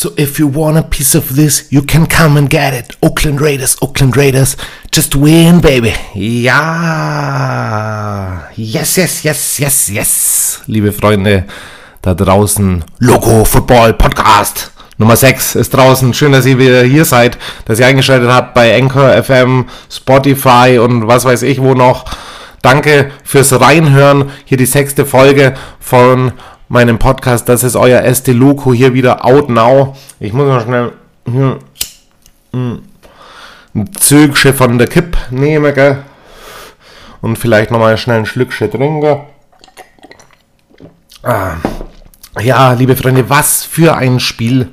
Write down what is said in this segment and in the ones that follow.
So if you want a piece of this, you can come and get it. Oakland Raiders, Oakland Raiders, just win, baby. Ja. Yes, yes, yes, yes, yes. Liebe Freunde da draußen, Logo Football Podcast. Nummer 6 ist draußen. Schön, dass ihr wieder hier seid, dass ihr eingeschaltet habt bei Anchor FM, Spotify und was weiß ich wo noch. Danke fürs Reinhören. Hier die sechste Folge von meinem Podcast. Das ist euer SD Loco hier wieder out now. Ich muss noch schnell hier hm, ein Zügchen von der Kipp nehmen, gell? Und vielleicht nochmal schnell ein Schlückchen trinken. Ah. Ja, liebe Freunde, was für ein Spiel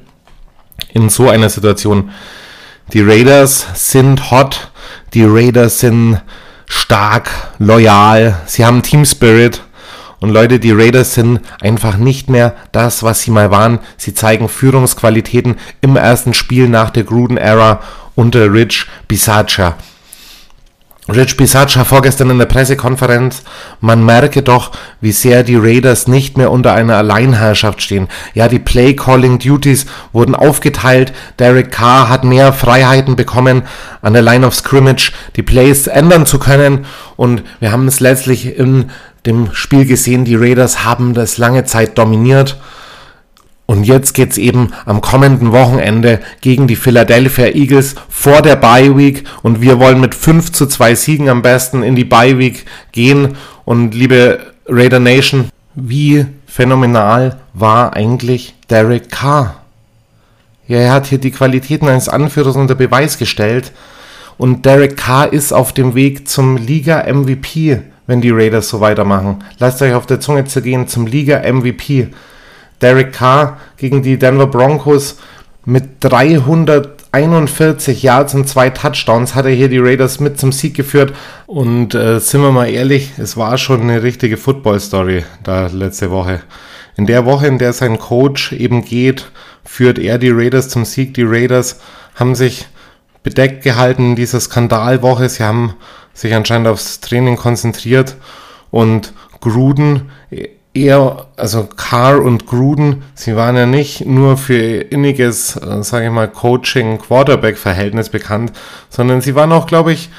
in so einer Situation. Die Raiders sind hot, die Raiders sind stark, loyal, sie haben Team Spirit und Leute, die Raiders sind einfach nicht mehr das, was sie mal waren. Sie zeigen Führungsqualitäten im ersten Spiel nach der Gruden-Ära unter Rich Bisaccia. Rich Bisaccia vorgestern in der Pressekonferenz, man merke doch, wie sehr die Raiders nicht mehr unter einer Alleinherrschaft stehen. Ja, die Play-Calling-Duties wurden aufgeteilt, Derek Carr hat mehr Freiheiten bekommen, an der Line of Scrimmage die Plays ändern zu können und wir haben es letztlich in dem Spiel gesehen, die Raiders haben das lange Zeit dominiert. Und jetzt geht's eben am kommenden Wochenende gegen die Philadelphia Eagles vor der Bye Week und wir wollen mit 5 zu 2 Siegen am besten in die Bye Week gehen. Und liebe Raider Nation, wie phänomenal war eigentlich Derek Carr? Ja, er hat hier die Qualitäten eines Anführers unter Beweis gestellt und Derek Carr ist auf dem Weg zum Liga MVP wenn die Raiders so weitermachen. Lasst euch auf der Zunge zergehen zum Liga-MVP. Derek Carr gegen die Denver Broncos mit 341 Yards und zwei Touchdowns hat er hier die Raiders mit zum Sieg geführt. Und äh, sind wir mal ehrlich, es war schon eine richtige Football-Story da letzte Woche. In der Woche, in der sein Coach eben geht, führt er die Raiders zum Sieg. Die Raiders haben sich bedeckt gehalten in dieser Skandalwoche. Sie haben sich anscheinend aufs Training konzentriert und Gruden eher, also Carr und Gruden, sie waren ja nicht nur für inniges, äh, sage ich mal, Coaching-Quarterback-Verhältnis bekannt, sondern sie waren auch, glaube ich,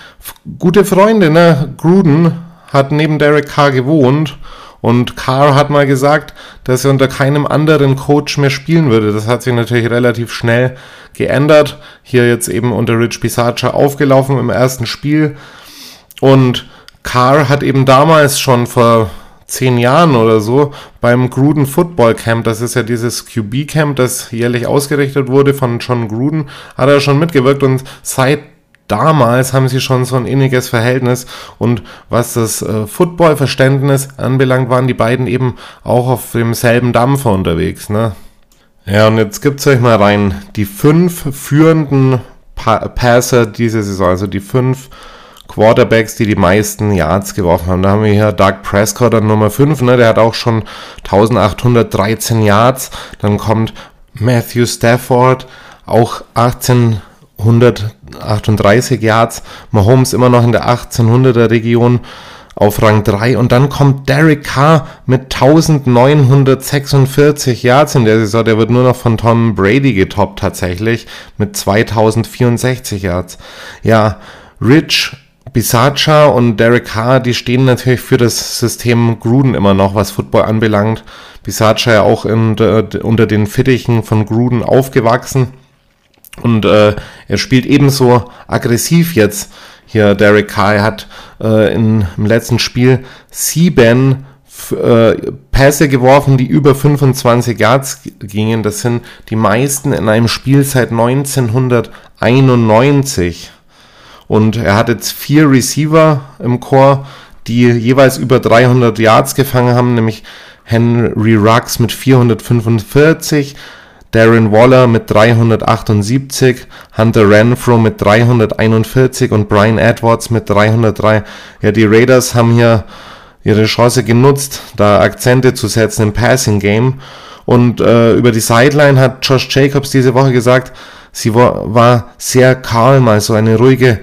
gute Freunde. Ne? Gruden hat neben Derek Carr gewohnt und Carr hat mal gesagt, dass er unter keinem anderen Coach mehr spielen würde. Das hat sich natürlich relativ schnell geändert. Hier jetzt eben unter Rich Bisaccia aufgelaufen im ersten Spiel. Und Carr hat eben damals schon vor zehn Jahren oder so beim Gruden Football Camp, das ist ja dieses QB Camp, das jährlich ausgerichtet wurde von John Gruden, hat er schon mitgewirkt und seit damals haben sie schon so ein inniges Verhältnis und was das äh, Football-Verständnis anbelangt, waren die beiden eben auch auf demselben Dampfer unterwegs. Ne? Ja, und jetzt gibt's euch mal rein die fünf führenden pa Passer diese Saison, also die fünf Quarterbacks, die die meisten Yards geworfen haben. Da haben wir hier Doug Prescott an Nummer 5, ne, der hat auch schon 1813 Yards. Dann kommt Matthew Stafford, auch 1838 Yards. Mahomes immer noch in der 1800er Region auf Rang 3 und dann kommt Derek Carr mit 1946 Yards in der Saison. Der wird nur noch von Tom Brady getoppt tatsächlich mit 2064 Yards. Ja, Rich Bisaccia und Derek Carr, die stehen natürlich für das System Gruden immer noch, was Football anbelangt. Bisaccia ja auch in, unter den Fittichen von Gruden aufgewachsen. Und äh, er spielt ebenso aggressiv jetzt. Hier Derek Carr hat äh, in, im letzten Spiel sieben äh, Pässe geworfen, die über 25 Yards gingen. Das sind die meisten in einem Spiel seit 1991. Und er hat jetzt vier Receiver im Chor, die jeweils über 300 Yards gefangen haben, nämlich Henry Ruggs mit 445, Darren Waller mit 378, Hunter Renfro mit 341 und Brian Edwards mit 303. Ja, die Raiders haben hier ihre Chance genutzt, da Akzente zu setzen im Passing Game. Und äh, über die Sideline hat Josh Jacobs diese Woche gesagt, sie war, war sehr calm, also eine ruhige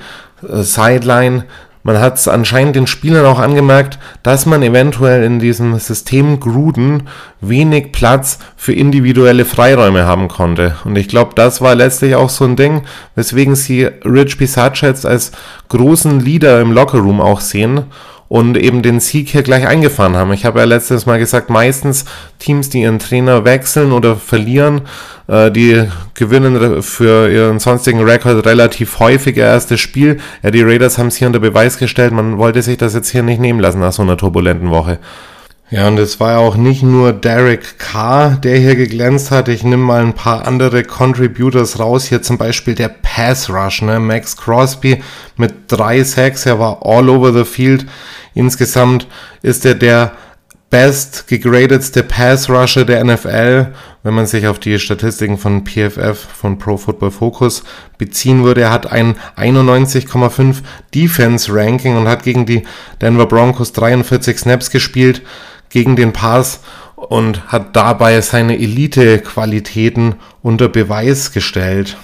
äh, Sideline. man hat es anscheinend den Spielern auch angemerkt, dass man eventuell in diesem System Gruden wenig Platz für individuelle Freiräume haben konnte. Und ich glaube, das war letztlich auch so ein Ding, weswegen sie Rich Pisaccia jetzt als großen Leader im Lockerroom auch sehen und eben den Sieg hier gleich eingefahren haben. Ich habe ja letztes Mal gesagt, meistens Teams, die ihren Trainer wechseln oder verlieren, äh, die gewinnen für ihren sonstigen Rekord relativ häufig ihr erstes Spiel. Ja, die Raiders haben es hier unter Beweis gestellt, man wollte sich das jetzt hier nicht nehmen lassen nach so einer turbulenten Woche. Ja, und es war ja auch nicht nur Derek Carr, der hier geglänzt hat. Ich nehme mal ein paar andere Contributors raus. Hier zum Beispiel der Pass Rush, ne? Max Crosby mit drei Sacks. Er war all over the field. Insgesamt ist er der best gegradetste Pass Rusher der NFL, wenn man sich auf die Statistiken von PFF, von Pro Football Focus beziehen würde. Er hat ein 91,5 Defense Ranking und hat gegen die Denver Broncos 43 Snaps gespielt gegen den Pass und hat dabei seine Elite-Qualitäten unter Beweis gestellt.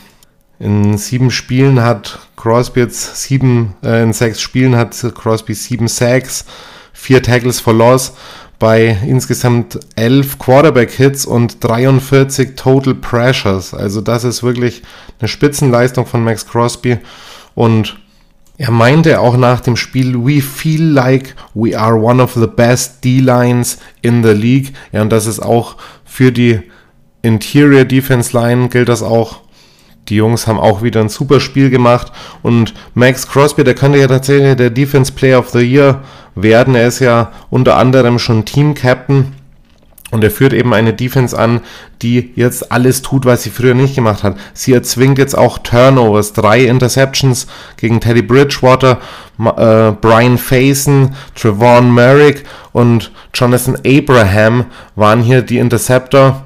In sieben Spielen hat Crosby jetzt sieben, äh, in sechs Spielen hat Crosby sieben Sacks, vier Tackles for Loss bei insgesamt elf Quarterback-Hits und 43 Total Pressures. Also das ist wirklich eine Spitzenleistung von Max Crosby und er meinte auch nach dem Spiel, we feel like we are one of the best D-Lines in the league. Ja, und das ist auch für die Interior Defense Line gilt das auch. Die Jungs haben auch wieder ein super Spiel gemacht und Max Crosby, der könnte ja tatsächlich der Defense Player of the Year werden. Er ist ja unter anderem schon Team Captain und er führt eben eine Defense an, die jetzt alles tut, was sie früher nicht gemacht hat. Sie erzwingt jetzt auch Turnovers, drei Interceptions gegen Teddy Bridgewater, äh, Brian Faison, Trevon Merrick und Jonathan Abraham waren hier die Interceptor.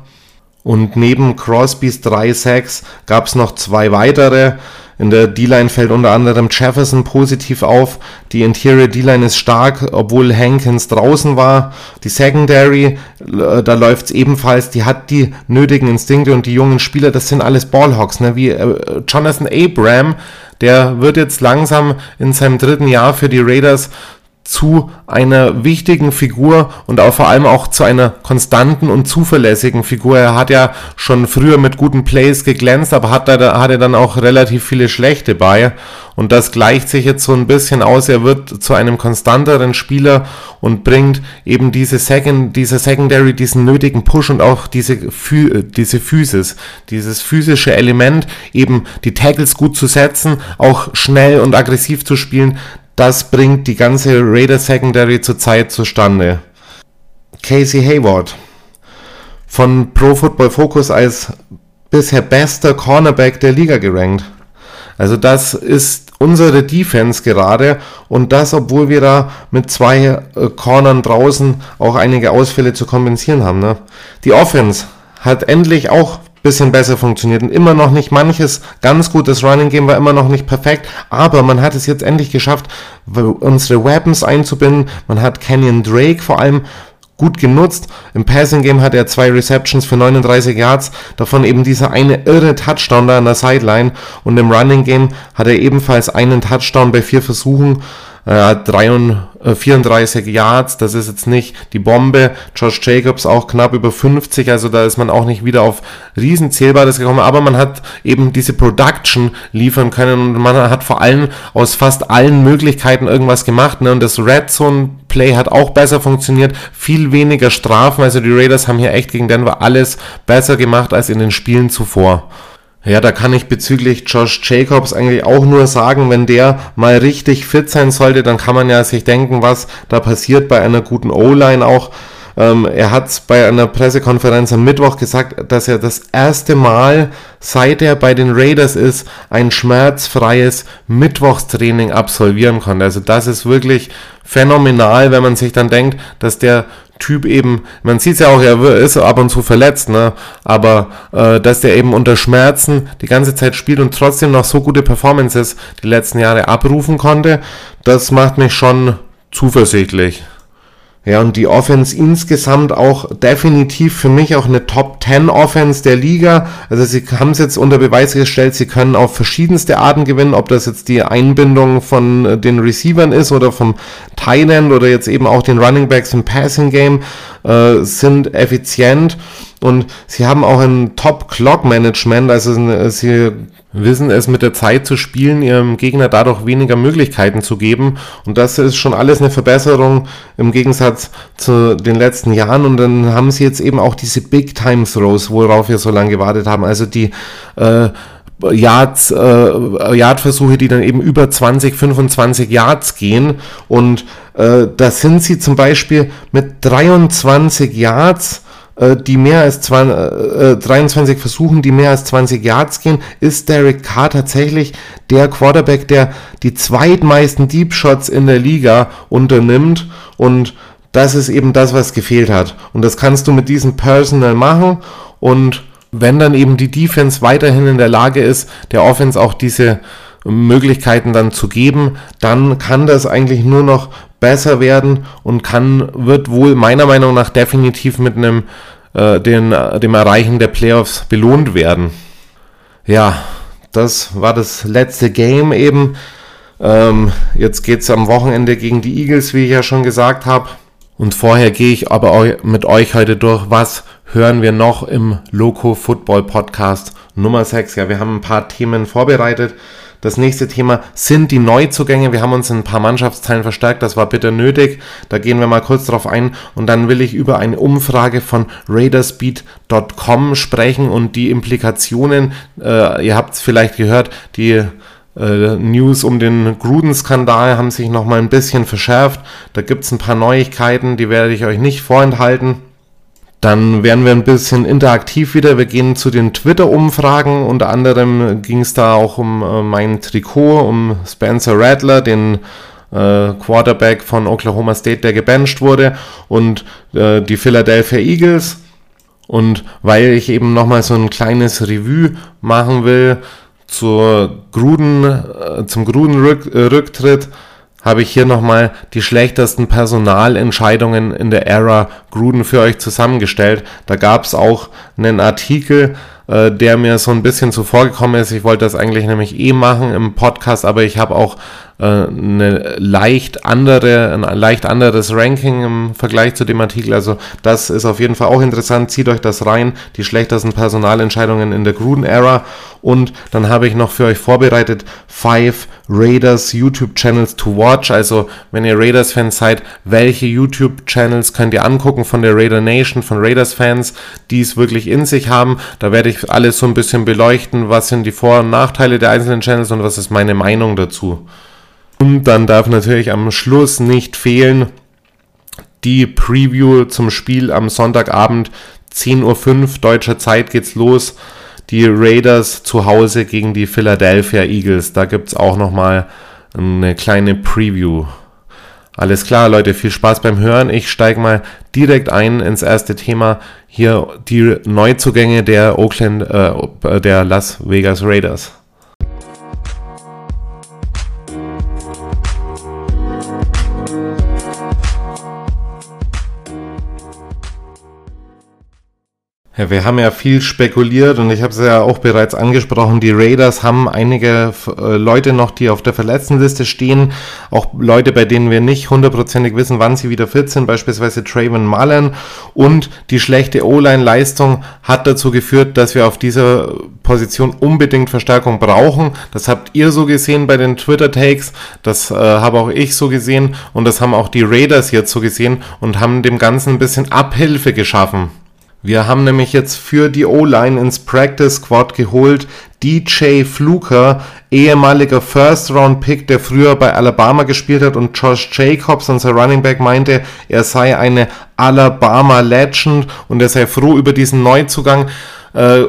Und neben Crosbys drei Sacks gab es noch zwei weitere. In der D-Line fällt unter anderem Jefferson positiv auf. Die Interior D-Line ist stark, obwohl Hankins draußen war. Die Secondary, äh, da läuft's ebenfalls. Die hat die nötigen Instinkte und die jungen Spieler, das sind alles Ballhawks, ne? wie äh, Jonathan Abram. Der wird jetzt langsam in seinem dritten Jahr für die Raiders zu einer wichtigen Figur und auch vor allem auch zu einer konstanten und zuverlässigen Figur. Er hat ja schon früher mit guten Plays geglänzt, aber hat da, hatte dann auch relativ viele schlechte bei. Und das gleicht sich jetzt so ein bisschen aus. Er wird zu einem konstanteren Spieler und bringt eben diese Second, diese Secondary, diesen nötigen Push und auch diese, diese Physis, dieses physische Element, eben die Tackles gut zu setzen, auch schnell und aggressiv zu spielen das bringt die ganze Raider Secondary zurzeit zustande. Casey Hayward von Pro Football Focus als bisher bester Cornerback der Liga gerankt. Also das ist unsere Defense gerade und das, obwohl wir da mit zwei äh, Cornern draußen auch einige Ausfälle zu kompensieren haben. Ne? Die Offense hat endlich auch bisschen besser funktioniert und immer noch nicht manches ganz gutes Running Game war immer noch nicht perfekt, aber man hat es jetzt endlich geschafft, unsere Weapons einzubinden. Man hat Canyon Drake vor allem gut genutzt. Im Passing Game hat er zwei Receptions für 39 Yards, davon eben dieser eine irre Touchdown da an der Sideline und im Running Game hat er ebenfalls einen Touchdown bei vier Versuchen. Hat 34 Yards, das ist jetzt nicht die Bombe. Josh Jacobs auch knapp über 50, also da ist man auch nicht wieder auf Riesenzählbares gekommen, aber man hat eben diese Production liefern können und man hat vor allem aus fast allen Möglichkeiten irgendwas gemacht. Ne? Und das Red Zone Play hat auch besser funktioniert, viel weniger Strafen, also die Raiders haben hier echt gegen Denver alles besser gemacht als in den Spielen zuvor. Ja, da kann ich bezüglich Josh Jacobs eigentlich auch nur sagen, wenn der mal richtig fit sein sollte, dann kann man ja sich denken, was da passiert bei einer guten O-Line auch. Ähm, er hat bei einer Pressekonferenz am Mittwoch gesagt, dass er das erste Mal, seit er bei den Raiders ist, ein schmerzfreies Mittwochstraining absolvieren konnte. Also das ist wirklich phänomenal, wenn man sich dann denkt, dass der Typ eben, man sieht es ja auch, er ist ab und zu verletzt, ne? aber äh, dass der eben unter Schmerzen die ganze Zeit spielt und trotzdem noch so gute Performances die letzten Jahre abrufen konnte, das macht mich schon zuversichtlich. Ja, und die Offense insgesamt auch definitiv für mich auch eine Top 10 Offense der Liga. Also sie haben es jetzt unter Beweis gestellt, sie können auf verschiedenste Arten gewinnen, ob das jetzt die Einbindung von äh, den Receivern ist oder vom Thailand oder jetzt eben auch den Running Backs im Passing Game, äh, sind effizient und sie haben auch ein Top Clock Management, also sie wissen es mit der Zeit zu spielen, ihrem Gegner dadurch weniger Möglichkeiten zu geben. Und das ist schon alles eine Verbesserung im Gegensatz zu den letzten Jahren. Und dann haben sie jetzt eben auch diese Big Time Throws, worauf wir so lange gewartet haben. Also die äh, Yards, äh, Yardversuche, die dann eben über 20, 25 Yards gehen. Und äh, da sind sie zum Beispiel mit 23 Yards die mehr als 20, äh, 23 Versuchen, die mehr als 20 Yards gehen, ist Derek Carr tatsächlich der Quarterback, der die zweitmeisten Deep Shots in der Liga unternimmt? Und das ist eben das, was gefehlt hat. Und das kannst du mit diesem Personal machen. Und wenn dann eben die Defense weiterhin in der Lage ist, der Offense auch diese Möglichkeiten dann zu geben, dann kann das eigentlich nur noch besser werden und kann, wird wohl meiner Meinung nach definitiv mit einem, äh, den, dem Erreichen der Playoffs belohnt werden. Ja, das war das letzte Game eben. Ähm, jetzt geht es am Wochenende gegen die Eagles, wie ich ja schon gesagt habe. Und vorher gehe ich aber mit euch heute durch, was hören wir noch im Loco Football Podcast Nummer 6. Ja, wir haben ein paar Themen vorbereitet. Das nächste Thema sind die Neuzugänge. Wir haben uns in ein paar Mannschaftsteilen verstärkt. Das war bitter nötig. Da gehen wir mal kurz drauf ein. Und dann will ich über eine Umfrage von Raiderspeed.com sprechen und die Implikationen. Äh, ihr habt es vielleicht gehört, die äh, News um den Gruden-Skandal haben sich noch mal ein bisschen verschärft. Da gibt es ein paar Neuigkeiten, die werde ich euch nicht vorenthalten. Dann werden wir ein bisschen interaktiv wieder. Wir gehen zu den Twitter-Umfragen. Unter anderem ging es da auch um äh, mein Trikot, um Spencer Rattler, den äh, Quarterback von Oklahoma State, der gebencht wurde, und äh, die Philadelphia Eagles. Und weil ich eben nochmal so ein kleines Revue machen will zur Gruden, äh, zum Gruden-Rücktritt, habe ich hier nochmal die schlechtesten Personalentscheidungen in der Ära Gruden für euch zusammengestellt. Da gab es auch einen Artikel, äh, der mir so ein bisschen zuvor gekommen ist. Ich wollte das eigentlich nämlich eh machen im Podcast, aber ich habe auch eine leicht andere, ein leicht anderes Ranking im Vergleich zu dem Artikel. Also das ist auf jeden Fall auch interessant. Zieht euch das rein. Die schlechtesten Personalentscheidungen in der Gruden-Ära. Und dann habe ich noch für euch vorbereitet Five Raiders YouTube Channels to watch. Also wenn ihr Raiders-Fans seid, welche YouTube Channels könnt ihr angucken von der Raider Nation, von Raiders-Fans, die es wirklich in sich haben. Da werde ich alles so ein bisschen beleuchten. Was sind die Vor- und Nachteile der einzelnen Channels und was ist meine Meinung dazu. Und dann darf natürlich am Schluss nicht fehlen die Preview zum Spiel am Sonntagabend 10.05 Uhr deutscher Zeit geht's los. Die Raiders zu Hause gegen die Philadelphia Eagles. Da gibt's auch nochmal eine kleine Preview. Alles klar, Leute, viel Spaß beim Hören. Ich steige mal direkt ein ins erste Thema. Hier die Neuzugänge der Oakland, äh, der Las Vegas Raiders. Ja, wir haben ja viel spekuliert und ich habe es ja auch bereits angesprochen. Die Raiders haben einige äh, Leute noch, die auf der Verletztenliste stehen. Auch Leute, bei denen wir nicht hundertprozentig wissen, wann sie wieder fit sind. Beispielsweise Trayvon Mullen. Und die schlechte O-Line-Leistung hat dazu geführt, dass wir auf dieser Position unbedingt Verstärkung brauchen. Das habt ihr so gesehen bei den Twitter-Takes. Das äh, habe auch ich so gesehen. Und das haben auch die Raiders jetzt so gesehen und haben dem Ganzen ein bisschen Abhilfe geschaffen. Wir haben nämlich jetzt für die O-Line ins Practice Squad geholt DJ Fluker, ehemaliger First-Round-Pick, der früher bei Alabama gespielt hat und Josh Jacobs, unser Running Back, meinte, er sei eine Alabama Legend und er sei froh über diesen Neuzugang. Äh,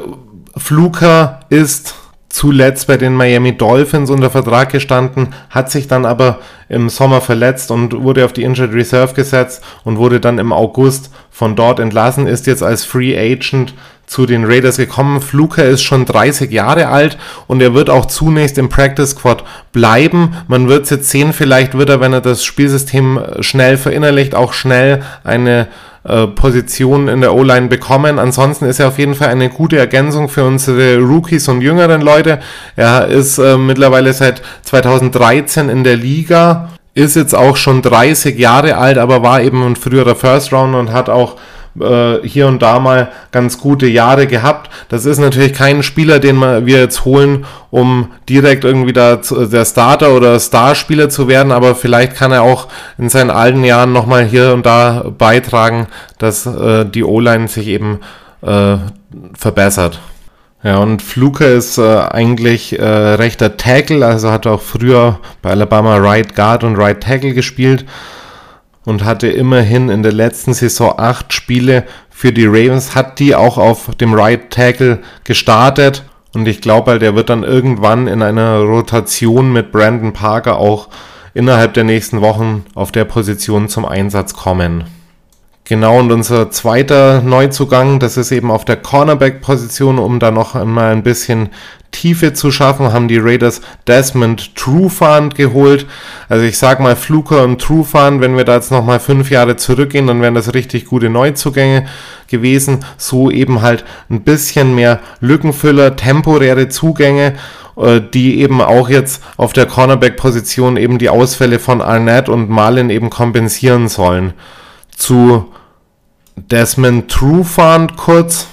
Fluker ist zuletzt bei den Miami Dolphins unter Vertrag gestanden, hat sich dann aber im Sommer verletzt und wurde auf die Injured Reserve gesetzt und wurde dann im August von dort entlassen, ist jetzt als Free Agent zu den Raiders gekommen. Fluker ist schon 30 Jahre alt und er wird auch zunächst im Practice Squad bleiben. Man wird es jetzt sehen, vielleicht wird er, wenn er das Spielsystem schnell verinnerlicht, auch schnell eine äh, Position in der O-Line bekommen. Ansonsten ist er auf jeden Fall eine gute Ergänzung für unsere Rookies und jüngeren Leute. Er ist äh, mittlerweile seit 2013 in der Liga, ist jetzt auch schon 30 Jahre alt, aber war eben ein früherer First Round und hat auch äh, hier und da mal ganz gute Jahre gehabt. Das ist natürlich kein Spieler, den wir jetzt holen, um direkt irgendwie da der Starter oder Starspieler zu werden, aber vielleicht kann er auch in seinen alten Jahren nochmal hier und da beitragen, dass äh, die O-Line sich eben äh, verbessert. Ja, und Fluke ist äh, eigentlich äh, rechter Tackle, also hat auch früher bei Alabama Right Guard und Right Tackle gespielt und hatte immerhin in der letzten Saison acht Spiele für die Ravens, hat die auch auf dem Right Tackle gestartet und ich glaube halt, er wird dann irgendwann in einer Rotation mit Brandon Parker auch innerhalb der nächsten Wochen auf der Position zum Einsatz kommen. Genau, und unser zweiter Neuzugang, das ist eben auf der Cornerback-Position, um da noch einmal ein bisschen Tiefe zu schaffen, haben die Raiders Desmond Trufant geholt. Also ich sag mal Fluker und Trufant, wenn wir da jetzt nochmal fünf Jahre zurückgehen, dann wären das richtig gute Neuzugänge gewesen. So eben halt ein bisschen mehr Lückenfüller, temporäre Zugänge äh, die eben auch jetzt auf der Cornerback-Position eben die Ausfälle von Arnett und Marlin eben kompensieren sollen. Zu Desmond Trufant kurz.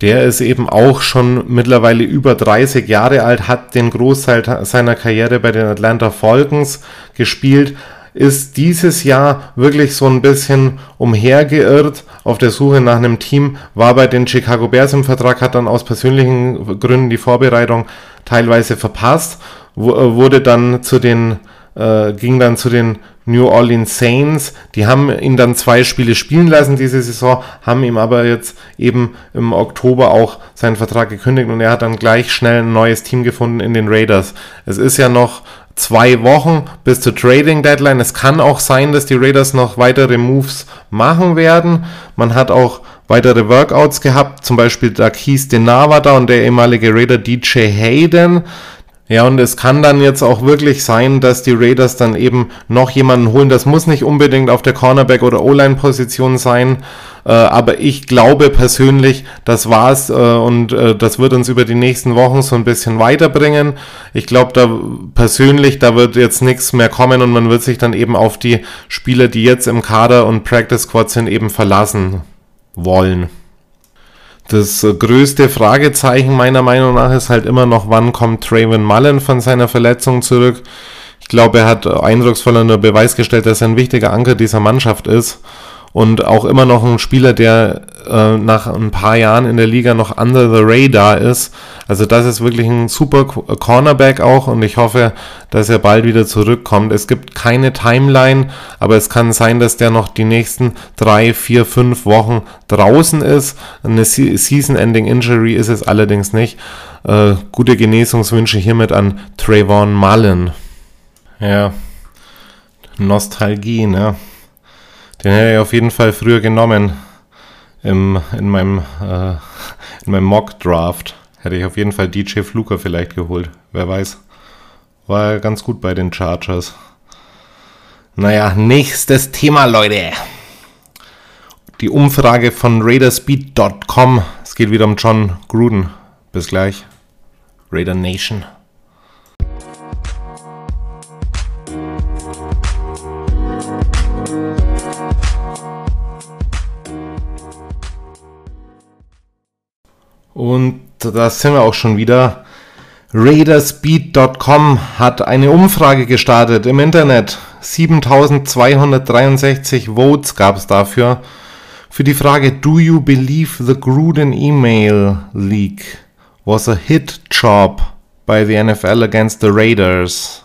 Der ist eben auch schon mittlerweile über 30 Jahre alt, hat den Großteil seiner Karriere bei den Atlanta Falcons gespielt, ist dieses Jahr wirklich so ein bisschen umhergeirrt auf der Suche nach einem Team, war bei den Chicago Bears im Vertrag, hat dann aus persönlichen Gründen die Vorbereitung teilweise verpasst, äh, wurde dann zu den, äh, ging dann zu den New Orleans Saints. Die haben ihn dann zwei Spiele spielen lassen diese Saison, haben ihm aber jetzt eben im Oktober auch seinen Vertrag gekündigt und er hat dann gleich schnell ein neues Team gefunden in den Raiders. Es ist ja noch zwei Wochen bis zur Trading Deadline. Es kann auch sein, dass die Raiders noch weitere Moves machen werden. Man hat auch weitere Workouts gehabt, zum Beispiel da Keith Denava da und der ehemalige Raider DJ Hayden. Ja, und es kann dann jetzt auch wirklich sein, dass die Raiders dann eben noch jemanden holen. Das muss nicht unbedingt auf der Cornerback- oder O-Line-Position sein. Äh, aber ich glaube persönlich, das war's äh, und äh, das wird uns über die nächsten Wochen so ein bisschen weiterbringen. Ich glaube da persönlich, da wird jetzt nichts mehr kommen und man wird sich dann eben auf die Spieler, die jetzt im Kader und Practice Squad sind, eben verlassen wollen. Das größte Fragezeichen meiner Meinung nach ist halt immer noch, wann kommt Trayvon Mullen von seiner Verletzung zurück. Ich glaube, er hat eindrucksvoller nur Beweis gestellt, dass er ein wichtiger Anker dieser Mannschaft ist und auch immer noch ein Spieler, der äh, nach ein paar Jahren in der Liga noch under the radar ist. Also das ist wirklich ein super Cornerback auch und ich hoffe, dass er bald wieder zurückkommt. Es gibt keine Timeline, aber es kann sein, dass der noch die nächsten drei, vier, fünf Wochen draußen ist. Eine Season-Ending Injury ist es allerdings nicht. Äh, gute Genesungswünsche hiermit an Trayvon Mullen. Ja, Nostalgie, ne? Den hätte ich auf jeden Fall früher genommen. Im, in meinem, äh, in meinem Mock-Draft hätte ich auf jeden Fall DJ Fluker vielleicht geholt. Wer weiß. War ganz gut bei den Chargers. Naja, nächstes Thema, Leute. Die Umfrage von Raiderspeed.com. Es geht wieder um John Gruden. Bis gleich. Raider Nation. Und da sind wir auch schon wieder. Raiderspeed.com hat eine Umfrage gestartet im Internet. 7263 Votes gab es dafür. Für die Frage Do you believe the Gruden email leak was a hit job by the NFL against the Raiders?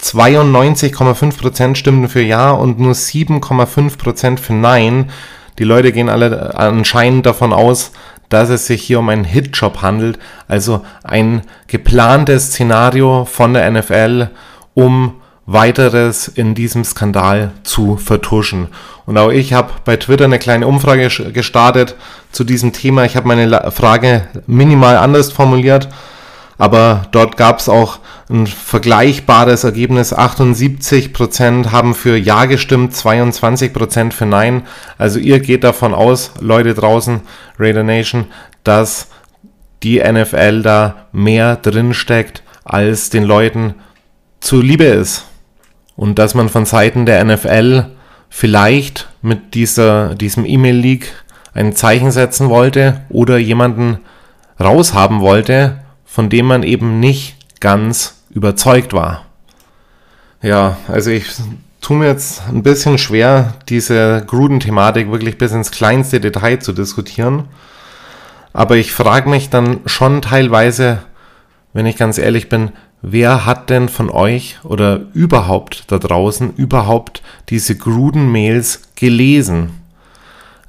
92,5% stimmten für Ja und nur 7,5% für Nein. Die Leute gehen alle anscheinend davon aus, dass es sich hier um einen Hitjob handelt, also ein geplantes Szenario von der NFL, um weiteres in diesem Skandal zu vertuschen. Und auch ich habe bei Twitter eine kleine Umfrage gestartet zu diesem Thema. Ich habe meine Frage minimal anders formuliert, aber dort gab es auch ein vergleichbares Ergebnis. 78% haben für Ja gestimmt, 22% für Nein. Also ihr geht davon aus, Leute draußen, Raider Nation, dass die NFL da mehr drinsteckt, als den Leuten zuliebe ist. Und dass man von Seiten der NFL vielleicht mit dieser, diesem E-Mail-Leak ein Zeichen setzen wollte oder jemanden raushaben wollte, von dem man eben nicht ganz überzeugt war. Ja, also ich tue mir jetzt ein bisschen schwer, diese Gruden-Thematik wirklich bis ins kleinste Detail zu diskutieren. Aber ich frage mich dann schon teilweise, wenn ich ganz ehrlich bin, wer hat denn von euch oder überhaupt da draußen überhaupt diese Gruden-Mails gelesen?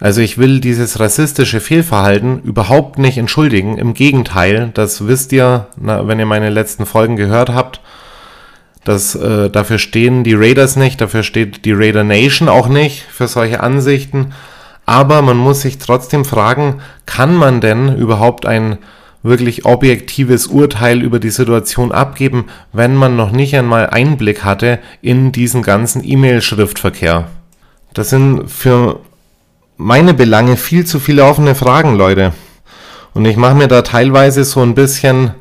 Also ich will dieses rassistische Fehlverhalten überhaupt nicht entschuldigen. Im Gegenteil, das wisst ihr, na, wenn ihr meine letzten Folgen gehört habt. dass äh, dafür stehen die Raiders nicht, dafür steht die Raider Nation auch nicht für solche Ansichten. Aber man muss sich trotzdem fragen, kann man denn überhaupt ein wirklich objektives Urteil über die Situation abgeben, wenn man noch nicht einmal Einblick hatte in diesen ganzen E-Mail-Schriftverkehr? Das sind für meine Belange viel zu viele offene Fragen, Leute. Und ich mache mir da teilweise so ein bisschen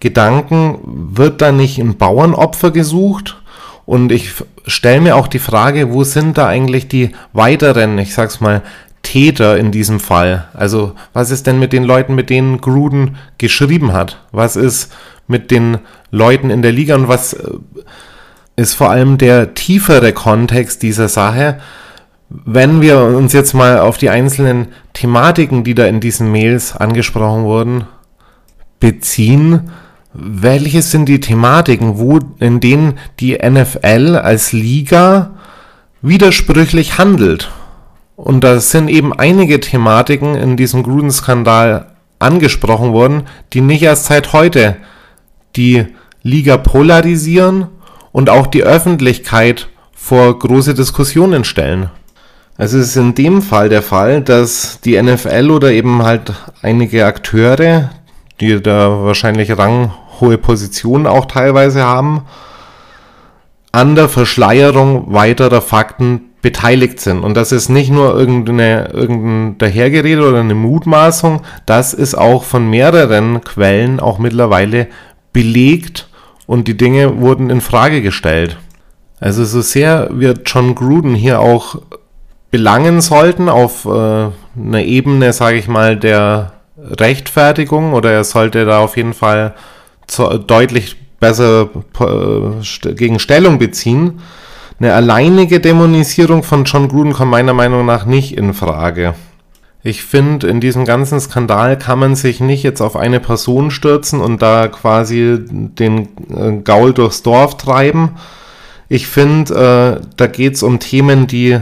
Gedanken, wird da nicht ein Bauernopfer gesucht? Und ich stelle mir auch die Frage, wo sind da eigentlich die weiteren, ich sag's mal, Täter in diesem Fall? Also, was ist denn mit den Leuten, mit denen Gruden geschrieben hat? Was ist mit den Leuten in der Liga und was äh, ist vor allem der tiefere Kontext dieser Sache? Wenn wir uns jetzt mal auf die einzelnen Thematiken, die da in diesen Mails angesprochen wurden, beziehen, welche sind die Thematiken, wo, in denen die NFL als Liga widersprüchlich handelt? Und da sind eben einige Thematiken in diesem Gruden-Skandal angesprochen worden, die nicht erst seit heute die Liga polarisieren und auch die Öffentlichkeit vor große Diskussionen stellen. Also es ist in dem Fall der Fall, dass die NFL oder eben halt einige Akteure, die da wahrscheinlich ranghohe Positionen auch teilweise haben, an der Verschleierung weiterer Fakten beteiligt sind. Und das ist nicht nur irgendeine, irgendein Dahergerede oder eine Mutmaßung, das ist auch von mehreren Quellen auch mittlerweile belegt und die Dinge wurden in Frage gestellt. Also so sehr wird John Gruden hier auch belangen sollten auf äh, einer Ebene, sage ich mal, der Rechtfertigung oder er sollte da auf jeden Fall zu, deutlich besser äh, gegen Stellung beziehen. Eine alleinige Dämonisierung von John Gruden kommt meiner Meinung nach nicht in Frage. Ich finde, in diesem ganzen Skandal kann man sich nicht jetzt auf eine Person stürzen und da quasi den äh, Gaul durchs Dorf treiben. Ich finde, äh, da geht es um Themen, die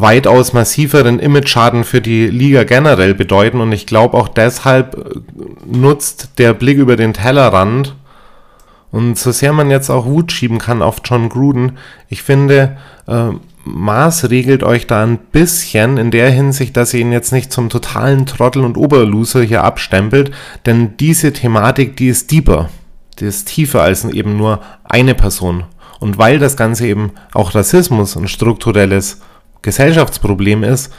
weitaus massiveren Image-Schaden für die Liga generell bedeuten. Und ich glaube auch deshalb äh, nutzt der Blick über den Tellerrand und so sehr man jetzt auch Wut schieben kann auf John Gruden, ich finde, äh, Mars regelt euch da ein bisschen in der Hinsicht, dass ihr ihn jetzt nicht zum totalen Trottel und Oberloser hier abstempelt, denn diese Thematik, die ist deeper, die ist tiefer als eben nur eine Person. Und weil das Ganze eben auch Rassismus und strukturelles Gesellschaftsproblem ist,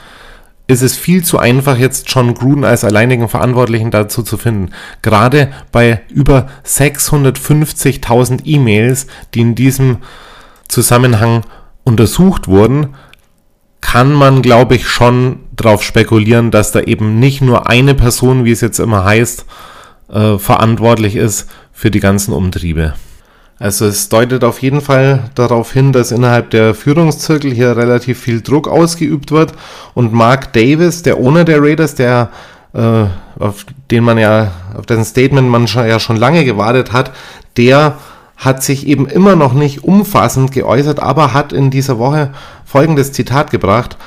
ist es viel zu einfach, jetzt John Gruden als alleinigen Verantwortlichen dazu zu finden. Gerade bei über 650.000 E-Mails, die in diesem Zusammenhang untersucht wurden, kann man, glaube ich, schon darauf spekulieren, dass da eben nicht nur eine Person, wie es jetzt immer heißt, äh, verantwortlich ist für die ganzen Umtriebe. Also es deutet auf jeden Fall darauf hin, dass innerhalb der Führungszirkel hier relativ viel Druck ausgeübt wird und Mark Davis, der Owner der Raiders, der äh, auf den man ja, auf dessen Statement man schon, ja schon lange gewartet hat, der hat sich eben immer noch nicht umfassend geäußert, aber hat in dieser Woche folgendes Zitat gebracht.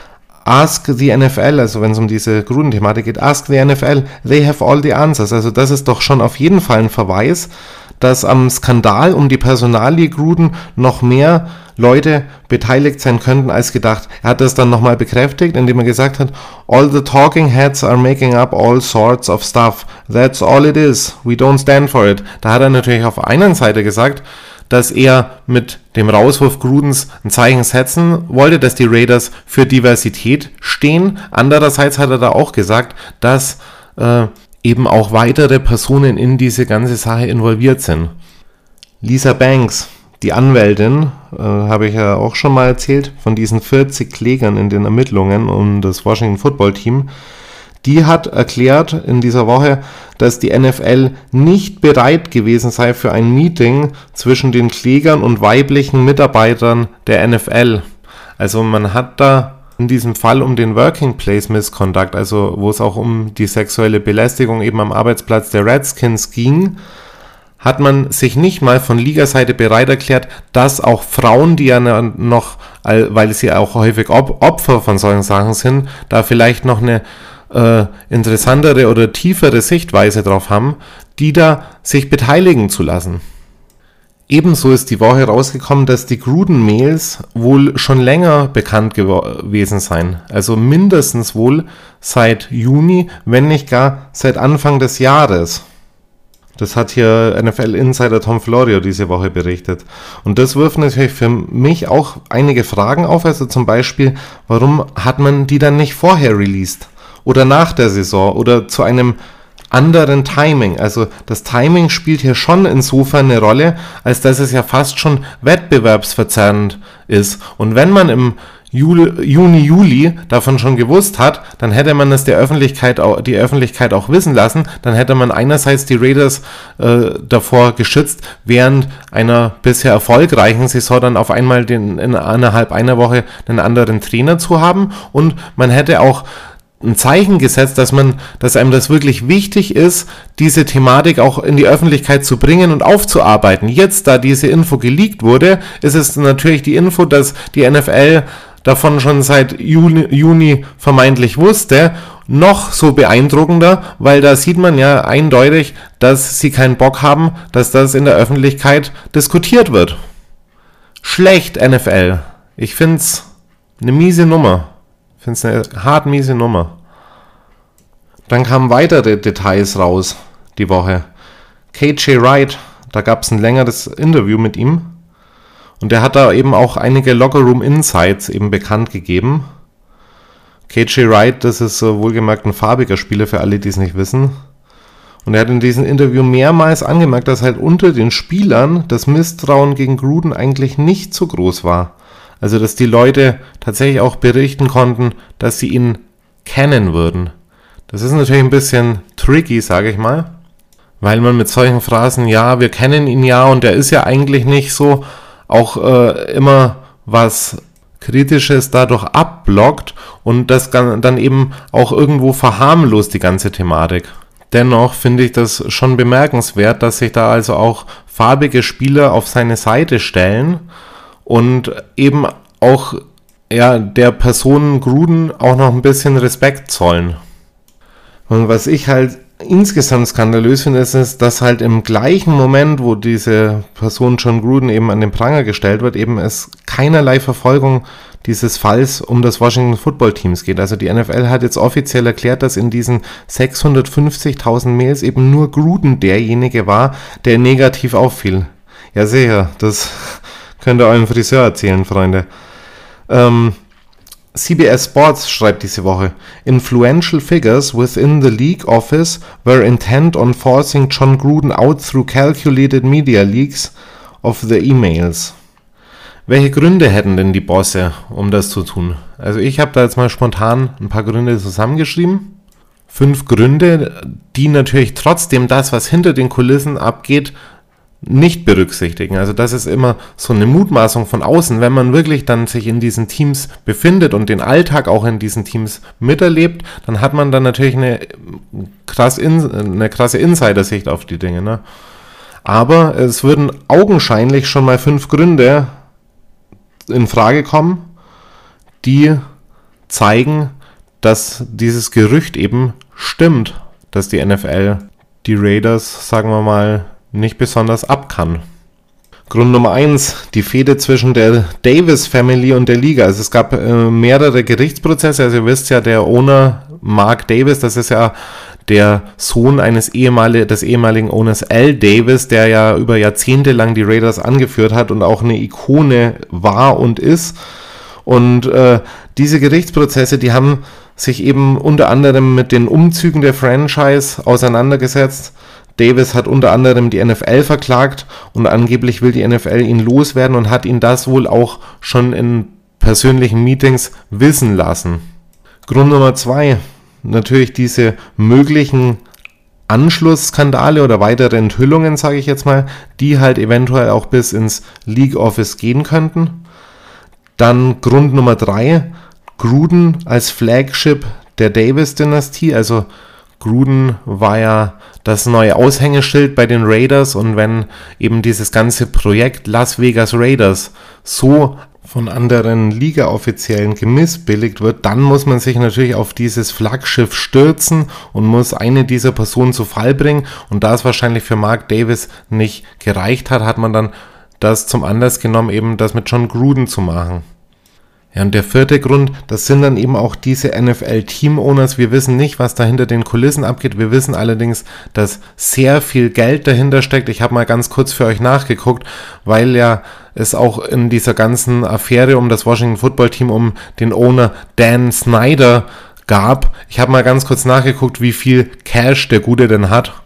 ask the NFL, also wenn es um diese Gruden-Thematik geht, ask the NFL, they have all the answers. Also das ist doch schon auf jeden Fall ein Verweis, dass am Skandal um die Personalie Gruden noch mehr Leute beteiligt sein könnten als gedacht. Er hat das dann nochmal bekräftigt, indem er gesagt hat, all the talking heads are making up all sorts of stuff. That's all it is. We don't stand for it. Da hat er natürlich auf einer Seite gesagt, dass er mit dem Rauswurf Grudens ein Zeichen setzen wollte, dass die Raiders für Diversität stehen. Andererseits hat er da auch gesagt, dass äh, eben auch weitere Personen in diese ganze Sache involviert sind. Lisa Banks, die Anwältin, äh, habe ich ja auch schon mal erzählt, von diesen 40 Klägern in den Ermittlungen um das Washington Football Team, die hat erklärt in dieser Woche, dass die NFL nicht bereit gewesen sei für ein Meeting zwischen den Klägern und weiblichen Mitarbeitern der NFL. Also man hat da in diesem Fall um den Working Place Misconduct, also wo es auch um die sexuelle Belästigung eben am Arbeitsplatz der Redskins ging, hat man sich nicht mal von Ligaseite bereit erklärt, dass auch Frauen, die ja noch, weil sie auch häufig Opfer von solchen Sachen sind, da vielleicht noch eine äh, interessantere oder tiefere Sichtweise drauf haben, die da sich beteiligen zu lassen. Ebenso ist die Woche rausgekommen, dass die Gruden-Mails wohl schon länger bekannt gewesen seien. Also mindestens wohl seit Juni, wenn nicht gar seit Anfang des Jahres. Das hat hier NFL-Insider Tom Florio diese Woche berichtet. Und das wirft natürlich für mich auch einige Fragen auf. Also zum Beispiel, warum hat man die dann nicht vorher released? Oder nach der Saison? Oder zu einem anderen Timing. Also das Timing spielt hier schon insofern eine Rolle, als dass es ja fast schon wettbewerbsverzerrend ist. Und wenn man im Juli, Juni, Juli davon schon gewusst hat, dann hätte man es der Öffentlichkeit, die Öffentlichkeit auch wissen lassen. Dann hätte man einerseits die Raiders äh, davor geschützt, während einer bisher erfolgreichen Saison dann auf einmal den, in innerhalb einer Woche einen anderen Trainer zu haben. Und man hätte auch ein Zeichen gesetzt, dass man, dass einem das wirklich wichtig ist, diese Thematik auch in die Öffentlichkeit zu bringen und aufzuarbeiten. Jetzt, da diese Info geleakt wurde, ist es natürlich die Info, dass die NFL davon schon seit Juni, Juni vermeintlich wusste, noch so beeindruckender, weil da sieht man ja eindeutig, dass sie keinen Bock haben, dass das in der Öffentlichkeit diskutiert wird. Schlecht NFL. Ich find's eine miese Nummer. Finde es eine hart miese Nummer. Dann kamen weitere Details raus die Woche. KJ Wright, da gab es ein längeres Interview mit ihm. Und der hat da eben auch einige Lockerroom Insights eben bekannt gegeben. KJ Wright, das ist äh, wohlgemerkt ein farbiger Spieler für alle, die es nicht wissen. Und er hat in diesem Interview mehrmals angemerkt, dass halt unter den Spielern das Misstrauen gegen Gruden eigentlich nicht so groß war. Also, dass die Leute tatsächlich auch berichten konnten, dass sie ihn kennen würden. Das ist natürlich ein bisschen tricky, sage ich mal, weil man mit solchen Phrasen, ja, wir kennen ihn ja und er ist ja eigentlich nicht so, auch äh, immer was Kritisches dadurch abblockt und das dann eben auch irgendwo verharmlost die ganze Thematik. Dennoch finde ich das schon bemerkenswert, dass sich da also auch farbige Spieler auf seine Seite stellen und eben auch ja, der Person Gruden auch noch ein bisschen Respekt zollen. Und was ich halt insgesamt skandalös finde, ist, ist, dass halt im gleichen Moment, wo diese Person John Gruden eben an den Pranger gestellt wird, eben es keinerlei Verfolgung dieses Falls um das Washington Football Teams geht. Also die NFL hat jetzt offiziell erklärt, dass in diesen 650.000 Mails eben nur Gruden derjenige war, der negativ auffiel. Ja, sicher, das Könnt ihr eurem Friseur erzählen, Freunde. Ähm, CBS Sports schreibt diese Woche, Influential figures within the league office were intent on forcing John Gruden out through calculated media leaks of the emails. Welche Gründe hätten denn die Bosse, um das zu tun? Also ich habe da jetzt mal spontan ein paar Gründe zusammengeschrieben. Fünf Gründe, die natürlich trotzdem das, was hinter den Kulissen abgeht, nicht berücksichtigen. Also das ist immer so eine Mutmaßung von außen. Wenn man wirklich dann sich in diesen Teams befindet und den Alltag auch in diesen Teams miterlebt, dann hat man dann natürlich eine, krass in, eine krasse Insider-Sicht auf die Dinge. Ne? Aber es würden augenscheinlich schon mal fünf Gründe in Frage kommen, die zeigen, dass dieses Gerücht eben stimmt, dass die NFL die Raiders, sagen wir mal, nicht besonders ab kann. Grund Nummer eins, die Fehde zwischen der Davis Family und der Liga. Also es gab äh, mehrere Gerichtsprozesse. Also ihr wisst ja, der Owner Mark Davis, das ist ja der Sohn eines ehemaligen, des ehemaligen Owners Al Davis, der ja über Jahrzehnte lang die Raiders angeführt hat und auch eine Ikone war und ist. Und äh, diese Gerichtsprozesse, die haben sich eben unter anderem mit den Umzügen der Franchise auseinandergesetzt. Davis hat unter anderem die NFL verklagt und angeblich will die NFL ihn loswerden und hat ihn das wohl auch schon in persönlichen Meetings wissen lassen. Grund Nummer zwei, natürlich diese möglichen Anschlussskandale oder weitere Enthüllungen, sage ich jetzt mal, die halt eventuell auch bis ins League Office gehen könnten. Dann Grund Nummer drei, Gruden als Flagship der Davis-Dynastie. Also Gruden war ja das neue Aushängeschild bei den Raiders und wenn eben dieses ganze Projekt Las Vegas Raiders so von anderen Liga-Offiziellen gemissbilligt wird, dann muss man sich natürlich auf dieses Flaggschiff stürzen und muss eine dieser Personen zu Fall bringen. Und da es wahrscheinlich für Mark Davis nicht gereicht hat, hat man dann das zum Anlass genommen, eben das mit John Gruden zu machen. Ja, und der vierte Grund, das sind dann eben auch diese NFL-Team-Owners. Wir wissen nicht, was da hinter den Kulissen abgeht. Wir wissen allerdings, dass sehr viel Geld dahinter steckt. Ich habe mal ganz kurz für euch nachgeguckt, weil ja es auch in dieser ganzen Affäre um das Washington Football Team, um den Owner Dan Snyder gab. Ich habe mal ganz kurz nachgeguckt, wie viel Cash der Gute denn hat.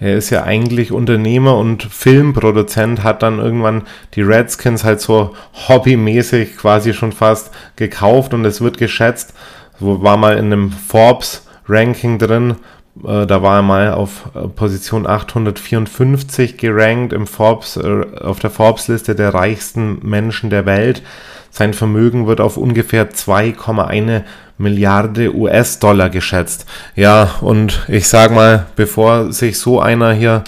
Er ist ja eigentlich Unternehmer und Filmproduzent, hat dann irgendwann die Redskins halt so hobbymäßig quasi schon fast gekauft und es wird geschätzt. War mal in einem Forbes-Ranking drin. Äh, da war er mal auf äh, Position 854 gerankt im Forbes, äh, auf der Forbes-Liste der reichsten Menschen der Welt. Sein Vermögen wird auf ungefähr 2,1 Milliarde US-Dollar geschätzt. Ja, und ich sag mal, bevor sich so einer hier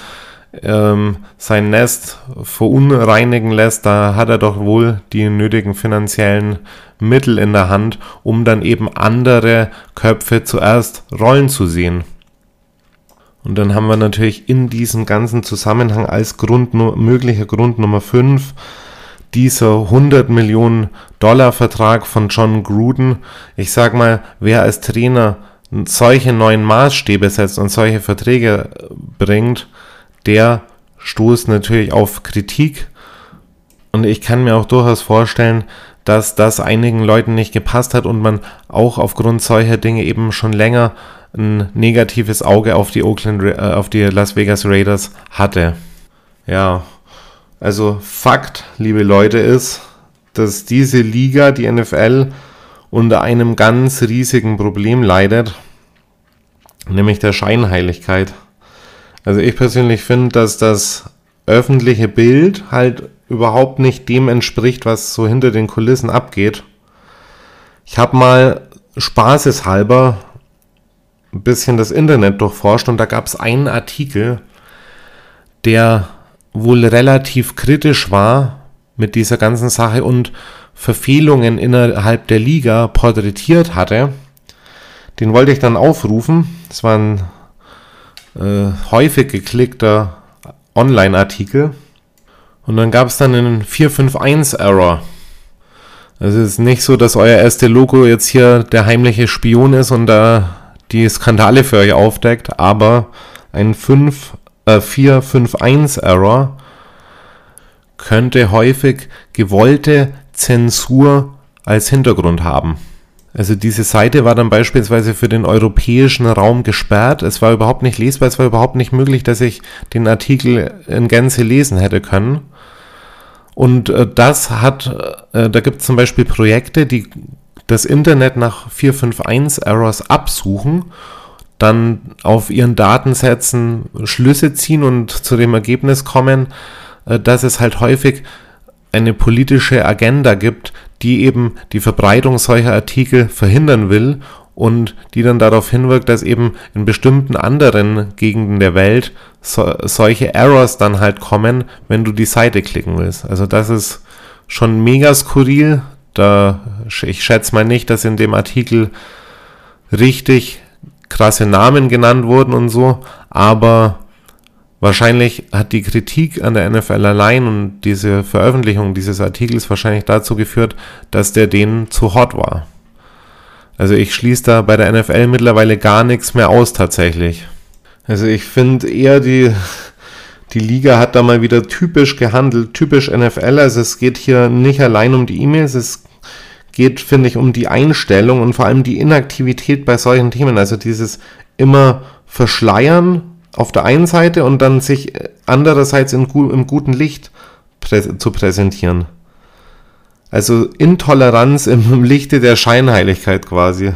ähm, sein Nest verunreinigen lässt, da hat er doch wohl die nötigen finanziellen Mittel in der Hand, um dann eben andere Köpfe zuerst rollen zu sehen. Und dann haben wir natürlich in diesem ganzen Zusammenhang als Grund, möglicher Grund Nummer 5 dieser 100 Millionen Dollar Vertrag von John Gruden, ich sag mal, wer als Trainer solche neuen Maßstäbe setzt und solche Verträge bringt, der stoßt natürlich auf Kritik. Und ich kann mir auch durchaus vorstellen, dass das einigen Leuten nicht gepasst hat und man auch aufgrund solcher Dinge eben schon länger ein negatives Auge auf die Oakland, äh, auf die Las Vegas Raiders hatte. Ja, also Fakt, liebe Leute, ist, dass diese Liga, die NFL, unter einem ganz riesigen Problem leidet, nämlich der Scheinheiligkeit. Also ich persönlich finde, dass das öffentliche Bild halt überhaupt nicht dem entspricht, was so hinter den Kulissen abgeht. Ich habe mal spaßeshalber ein bisschen das Internet durchforscht und da gab es einen Artikel, der wohl relativ kritisch war mit dieser ganzen Sache und Verfehlungen innerhalb der Liga porträtiert hatte. Den wollte ich dann aufrufen. Das war ein äh, häufig geklickter Online-Artikel. Und dann gab es dann einen 451-Error. Also es ist nicht so, dass euer erste Logo jetzt hier der heimliche Spion ist und da die Skandale für euch aufdeckt, aber ein 5 äh, 451-Error könnte häufig gewollte Zensur als Hintergrund haben. Also diese Seite war dann beispielsweise für den europäischen Raum gesperrt. Es war überhaupt nicht lesbar, es war überhaupt nicht möglich, dass ich den Artikel in Gänze lesen hätte können. Und äh, das hat, äh, da gibt es zum Beispiel Projekte, die das Internet nach 451 Errors absuchen dann auf ihren Datensätzen Schlüsse ziehen und zu dem Ergebnis kommen, äh, dass es halt häufig eine politische Agenda gibt, die eben die Verbreitung solcher Artikel verhindern will und die dann darauf hinwirkt, dass eben in bestimmten anderen Gegenden der Welt so, solche Errors dann halt kommen, wenn du die Seite klicken willst. Also das ist schon mega skurril, Da, ich schätze mal nicht, dass in dem Artikel richtig krasse Namen genannt wurden und so, aber wahrscheinlich hat die Kritik an der NFL allein und diese Veröffentlichung dieses Artikels wahrscheinlich dazu geführt, dass der denen zu hot war. Also ich schließe da bei der NFL mittlerweile gar nichts mehr aus tatsächlich. Also ich finde eher die, die Liga hat da mal wieder typisch gehandelt, typisch NFL. Also es geht hier nicht allein um die E-Mails, es geht, finde ich, um die Einstellung und vor allem die Inaktivität bei solchen Themen. Also dieses immer Verschleiern auf der einen Seite und dann sich andererseits in, im guten Licht prä zu präsentieren. Also Intoleranz im Lichte der Scheinheiligkeit quasi.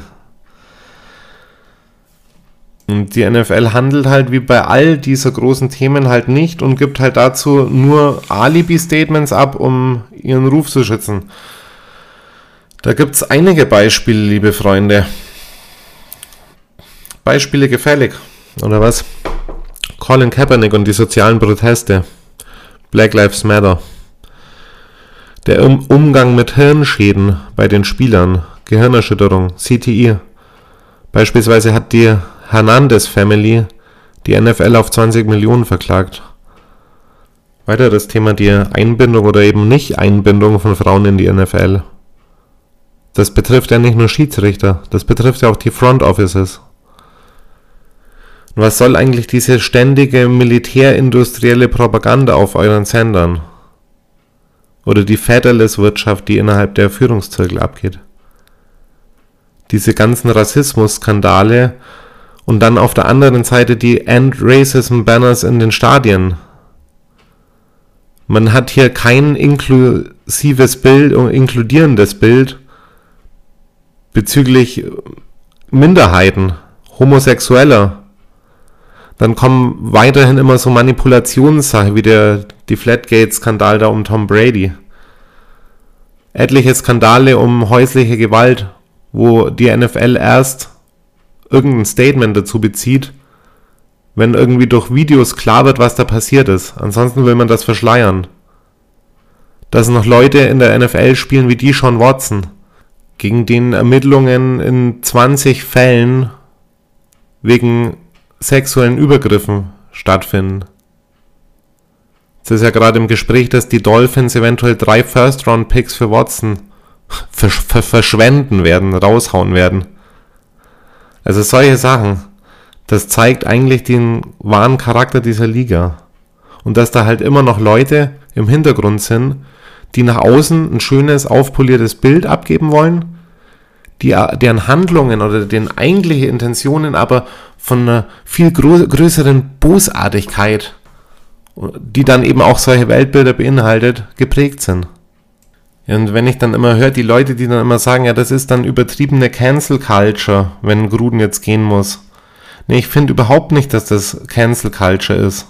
Und die NFL handelt halt wie bei all dieser großen Themen halt nicht und gibt halt dazu nur Alibi-Statements ab, um ihren Ruf zu schützen. Da gibt es einige Beispiele, liebe Freunde. Beispiele gefällig, oder was? Colin Kaepernick und die sozialen Proteste. Black Lives Matter. Der Umgang mit Hirnschäden bei den Spielern. Gehirnerschütterung, CTI. Beispielsweise hat die Hernandez Family die NFL auf 20 Millionen verklagt. Weiter das Thema die Einbindung oder eben Nicht-Einbindung von Frauen in die NFL. Das betrifft ja nicht nur Schiedsrichter, das betrifft ja auch die Front Offices. Und was soll eigentlich diese ständige militärindustrielle Propaganda auf euren Sendern? Oder die Federless-Wirtschaft, die innerhalb der Führungszirkel abgeht? Diese ganzen Rassismus-Skandale und dann auf der anderen Seite die End Racism Banners in den Stadien. Man hat hier kein inklusives Bild und inkludierendes Bild bezüglich Minderheiten, Homosexueller. Dann kommen weiterhin immer so Manipulationssachen wie der die Flatgate-Skandal da um Tom Brady. Etliche Skandale um häusliche Gewalt, wo die NFL erst irgendein Statement dazu bezieht, wenn irgendwie durch Videos klar wird, was da passiert ist. Ansonsten will man das verschleiern. Dass noch Leute in der NFL spielen wie die Sean Watson, gegen den Ermittlungen in 20 Fällen wegen sexuellen Übergriffen stattfinden. Es ist ja gerade im Gespräch, dass die Dolphins eventuell drei First-Round-Picks für Watson verschwenden werden, raushauen werden. Also solche Sachen, das zeigt eigentlich den wahren Charakter dieser Liga. Und dass da halt immer noch Leute im Hintergrund sind, die nach außen ein schönes, aufpoliertes Bild abgeben wollen, die, deren Handlungen oder deren eigentliche Intentionen aber von einer viel größeren Bosartigkeit, die dann eben auch solche Weltbilder beinhaltet, geprägt sind. Und wenn ich dann immer höre, die Leute, die dann immer sagen, ja, das ist dann übertriebene Cancel Culture, wenn Gruden jetzt gehen muss. Nee, ich finde überhaupt nicht, dass das Cancel Culture ist.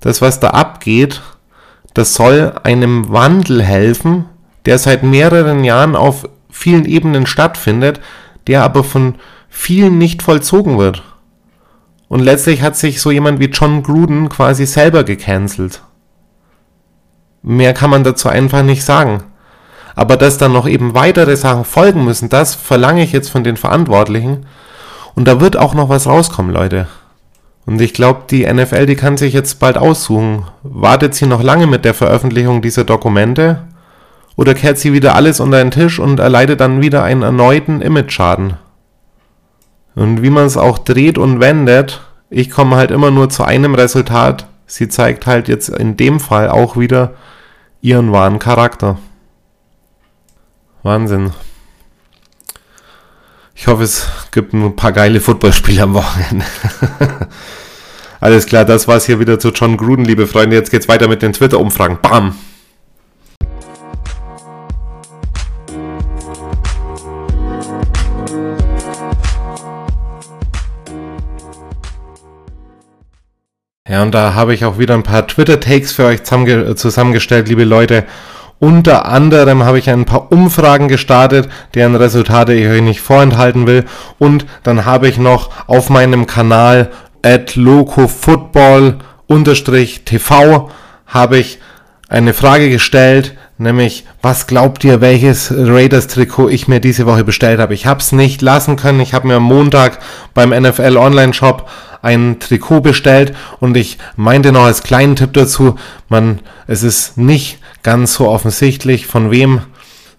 Das, was da abgeht, das soll einem Wandel helfen, der seit mehreren Jahren auf vielen Ebenen stattfindet, der aber von vielen nicht vollzogen wird. Und letztlich hat sich so jemand wie John Gruden quasi selber gecancelt. Mehr kann man dazu einfach nicht sagen. Aber dass dann noch eben weitere Sachen folgen müssen, das verlange ich jetzt von den Verantwortlichen. Und da wird auch noch was rauskommen, Leute. Und ich glaube, die NFL, die kann sich jetzt bald aussuchen. Wartet sie noch lange mit der Veröffentlichung dieser Dokumente? Oder kehrt sie wieder alles unter den Tisch und erleidet dann wieder einen erneuten Image-Schaden? Und wie man es auch dreht und wendet, ich komme halt immer nur zu einem Resultat. Sie zeigt halt jetzt in dem Fall auch wieder, ihren wahren Charakter. Wahnsinn. Ich hoffe, es gibt ein paar geile Footballspiele am Wochenende. Alles klar, das war's hier wieder zu John Gruden, liebe Freunde. Jetzt geht's weiter mit den Twitter-Umfragen. Bam! Ja, und da habe ich auch wieder ein paar Twitter-Takes für euch zusammengestellt, liebe Leute. Unter anderem habe ich ein paar Umfragen gestartet, deren Resultate ich euch nicht vorenthalten will. Und dann habe ich noch auf meinem Kanal at locofootball-tv habe ich eine Frage gestellt, nämlich was glaubt ihr, welches Raiders-Trikot ich mir diese Woche bestellt habe? Ich habe es nicht lassen können. Ich habe mir am Montag beim NFL Online-Shop ein Trikot bestellt und ich meinte noch als kleinen Tipp dazu, man, es ist nicht ganz so offensichtlich, von wem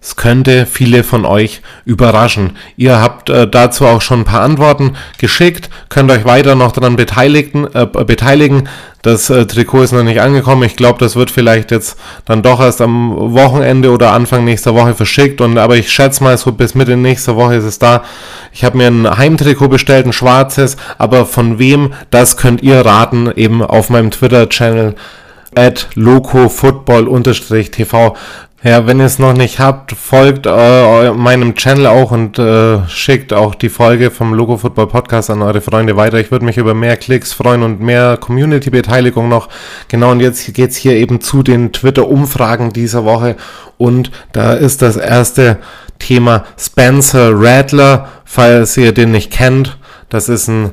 es könnte viele von euch überraschen. Ihr habt äh, dazu auch schon ein paar Antworten geschickt, könnt euch weiter noch daran beteiligen. Äh, beteiligen. Das äh, Trikot ist noch nicht angekommen. Ich glaube, das wird vielleicht jetzt dann doch erst am Wochenende oder Anfang nächster Woche verschickt. Und aber ich schätze mal, so bis Mitte nächster Woche ist es da. Ich habe mir ein Heimtrikot bestellt, ein schwarzes. Aber von wem, das könnt ihr raten, eben auf meinem Twitter-Channel at locofootball-tv. Ja, wenn ihr es noch nicht habt, folgt äh, meinem Channel auch und äh, schickt auch die Folge vom Logo Football Podcast an eure Freunde weiter. Ich würde mich über mehr Klicks freuen und mehr Community-Beteiligung noch. Genau, und jetzt geht's hier eben zu den Twitter-Umfragen dieser Woche. Und da ist das erste Thema Spencer Rattler, falls ihr den nicht kennt. Das ist ein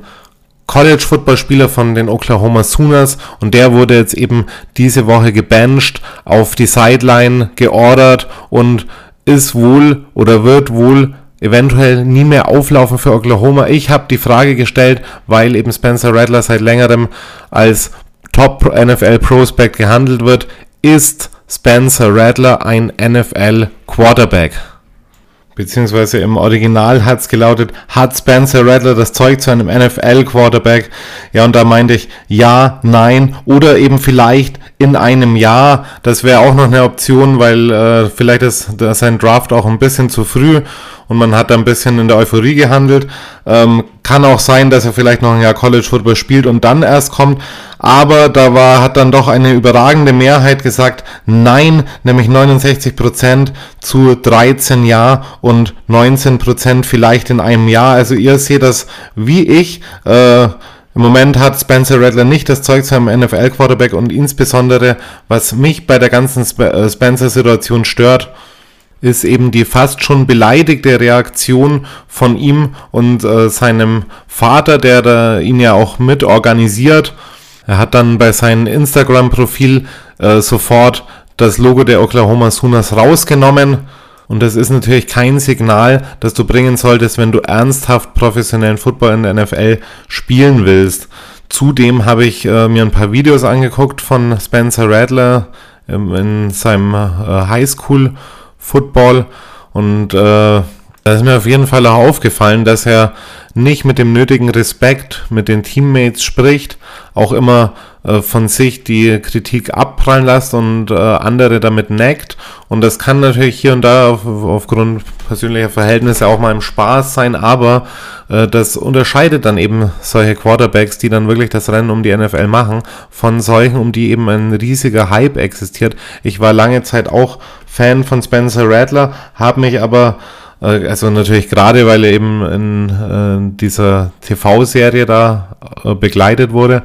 College-Footballspieler von den Oklahoma Sooners und der wurde jetzt eben diese Woche gebencht, auf die Sideline geordert und ist wohl oder wird wohl eventuell nie mehr auflaufen für Oklahoma. Ich habe die Frage gestellt, weil eben Spencer Rattler seit längerem als Top NFL Prospect gehandelt wird. Ist Spencer Rattler ein NFL Quarterback? Beziehungsweise im Original hat's gelautet, hat Spencer Rattler das Zeug zu einem NFL-Quarterback? Ja, und da meinte ich, ja, nein, oder eben vielleicht in einem Jahr. Das wäre auch noch eine Option, weil äh, vielleicht ist, ist sein Draft auch ein bisschen zu früh und man hat da ein bisschen in der Euphorie gehandelt. Ähm, kann auch sein, dass er vielleicht noch ein Jahr College Football spielt und dann erst kommt. Aber da war, hat dann doch eine überragende Mehrheit gesagt, nein, nämlich 69% zu 13 Ja und 19% vielleicht in einem Jahr. Also ihr seht das wie ich. Äh, im Moment hat Spencer Rattler nicht das Zeug zu einem NFL-Quarterback und insbesondere, was mich bei der ganzen äh, Spencer-Situation stört, ist eben die fast schon beleidigte Reaktion von ihm und äh, seinem Vater, der da ihn ja auch mit organisiert. Er hat dann bei seinem Instagram-Profil äh, sofort das Logo der Oklahoma Sooners rausgenommen. Und das ist natürlich kein Signal, das du bringen solltest, wenn du ernsthaft professionellen Football in der NFL spielen willst. Zudem habe ich äh, mir ein paar Videos angeguckt von Spencer Radler ähm, in seinem äh, Highschool Football. Und äh, da ist mir auf jeden Fall auch aufgefallen, dass er nicht mit dem nötigen Respekt mit den Teammates spricht, auch immer äh, von sich die Kritik abprallen lässt und äh, andere damit neckt. Und das kann natürlich hier und da auf, aufgrund persönlicher Verhältnisse auch mal im Spaß sein, aber äh, das unterscheidet dann eben solche Quarterbacks, die dann wirklich das Rennen um die NFL machen, von solchen, um die eben ein riesiger Hype existiert. Ich war lange Zeit auch Fan von Spencer Rattler, habe mich aber äh, also natürlich gerade, weil er eben in äh, dieser TV-Serie da äh, begleitet wurde,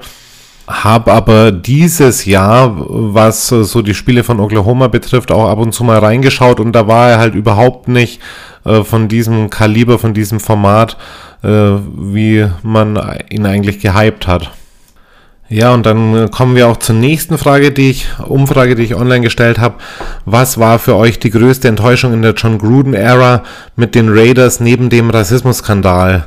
habe aber dieses Jahr, was so die Spiele von Oklahoma betrifft, auch ab und zu mal reingeschaut und da war er halt überhaupt nicht äh, von diesem Kaliber, von diesem Format, äh, wie man ihn eigentlich gehypt hat. Ja, und dann kommen wir auch zur nächsten Frage, die ich, Umfrage, die ich online gestellt habe. Was war für euch die größte Enttäuschung in der John Gruden-Ära mit den Raiders neben dem Rassismusskandal?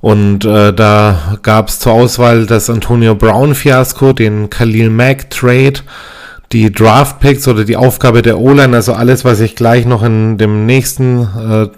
Und äh, da gab es zur Auswahl das Antonio Brown-Fiasko, den Khalil Mack-Trade, die Draft-Picks oder die Aufgabe der O-Line, also alles, was ich gleich noch in dem nächsten äh,